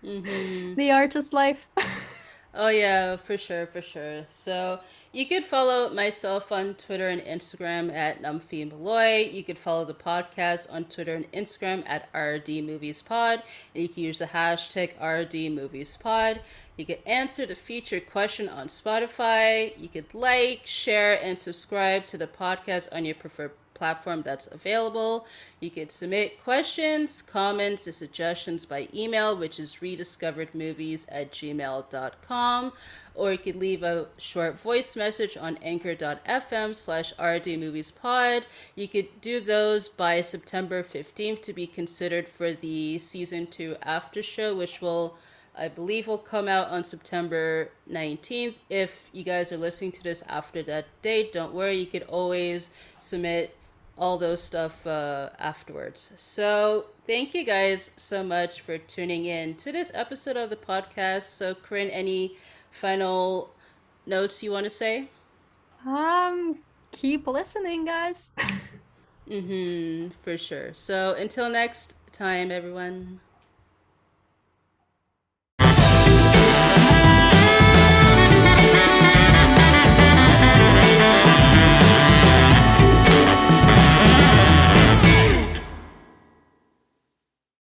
mm-hmm. the artist life. oh, yeah, for sure, for sure. So, you could follow myself on Twitter and Instagram at Numphy Malloy. You could follow the podcast on Twitter and Instagram at RD Movies. And you can use the hashtag RD Movies Pod. You could answer the featured question on Spotify. You could like, share, and subscribe to the podcast on your preferred platform that's available. You can submit questions, comments, and suggestions by email, which is rediscoveredmovies at gmail.com, or you could leave a short voice message on anchor.fm slash rdmoviespod. You could do those by September 15th to be considered for the season two after show, which will I believe will come out on September 19th. If you guys are listening to this after that date, don't worry, you could always submit all those stuff uh, afterwards. So, thank you guys so much for tuning in to this episode of the podcast. So, Corinne, any final notes you want to say? Um, keep listening, guys. mm-hmm, for sure. So, until next time, everyone.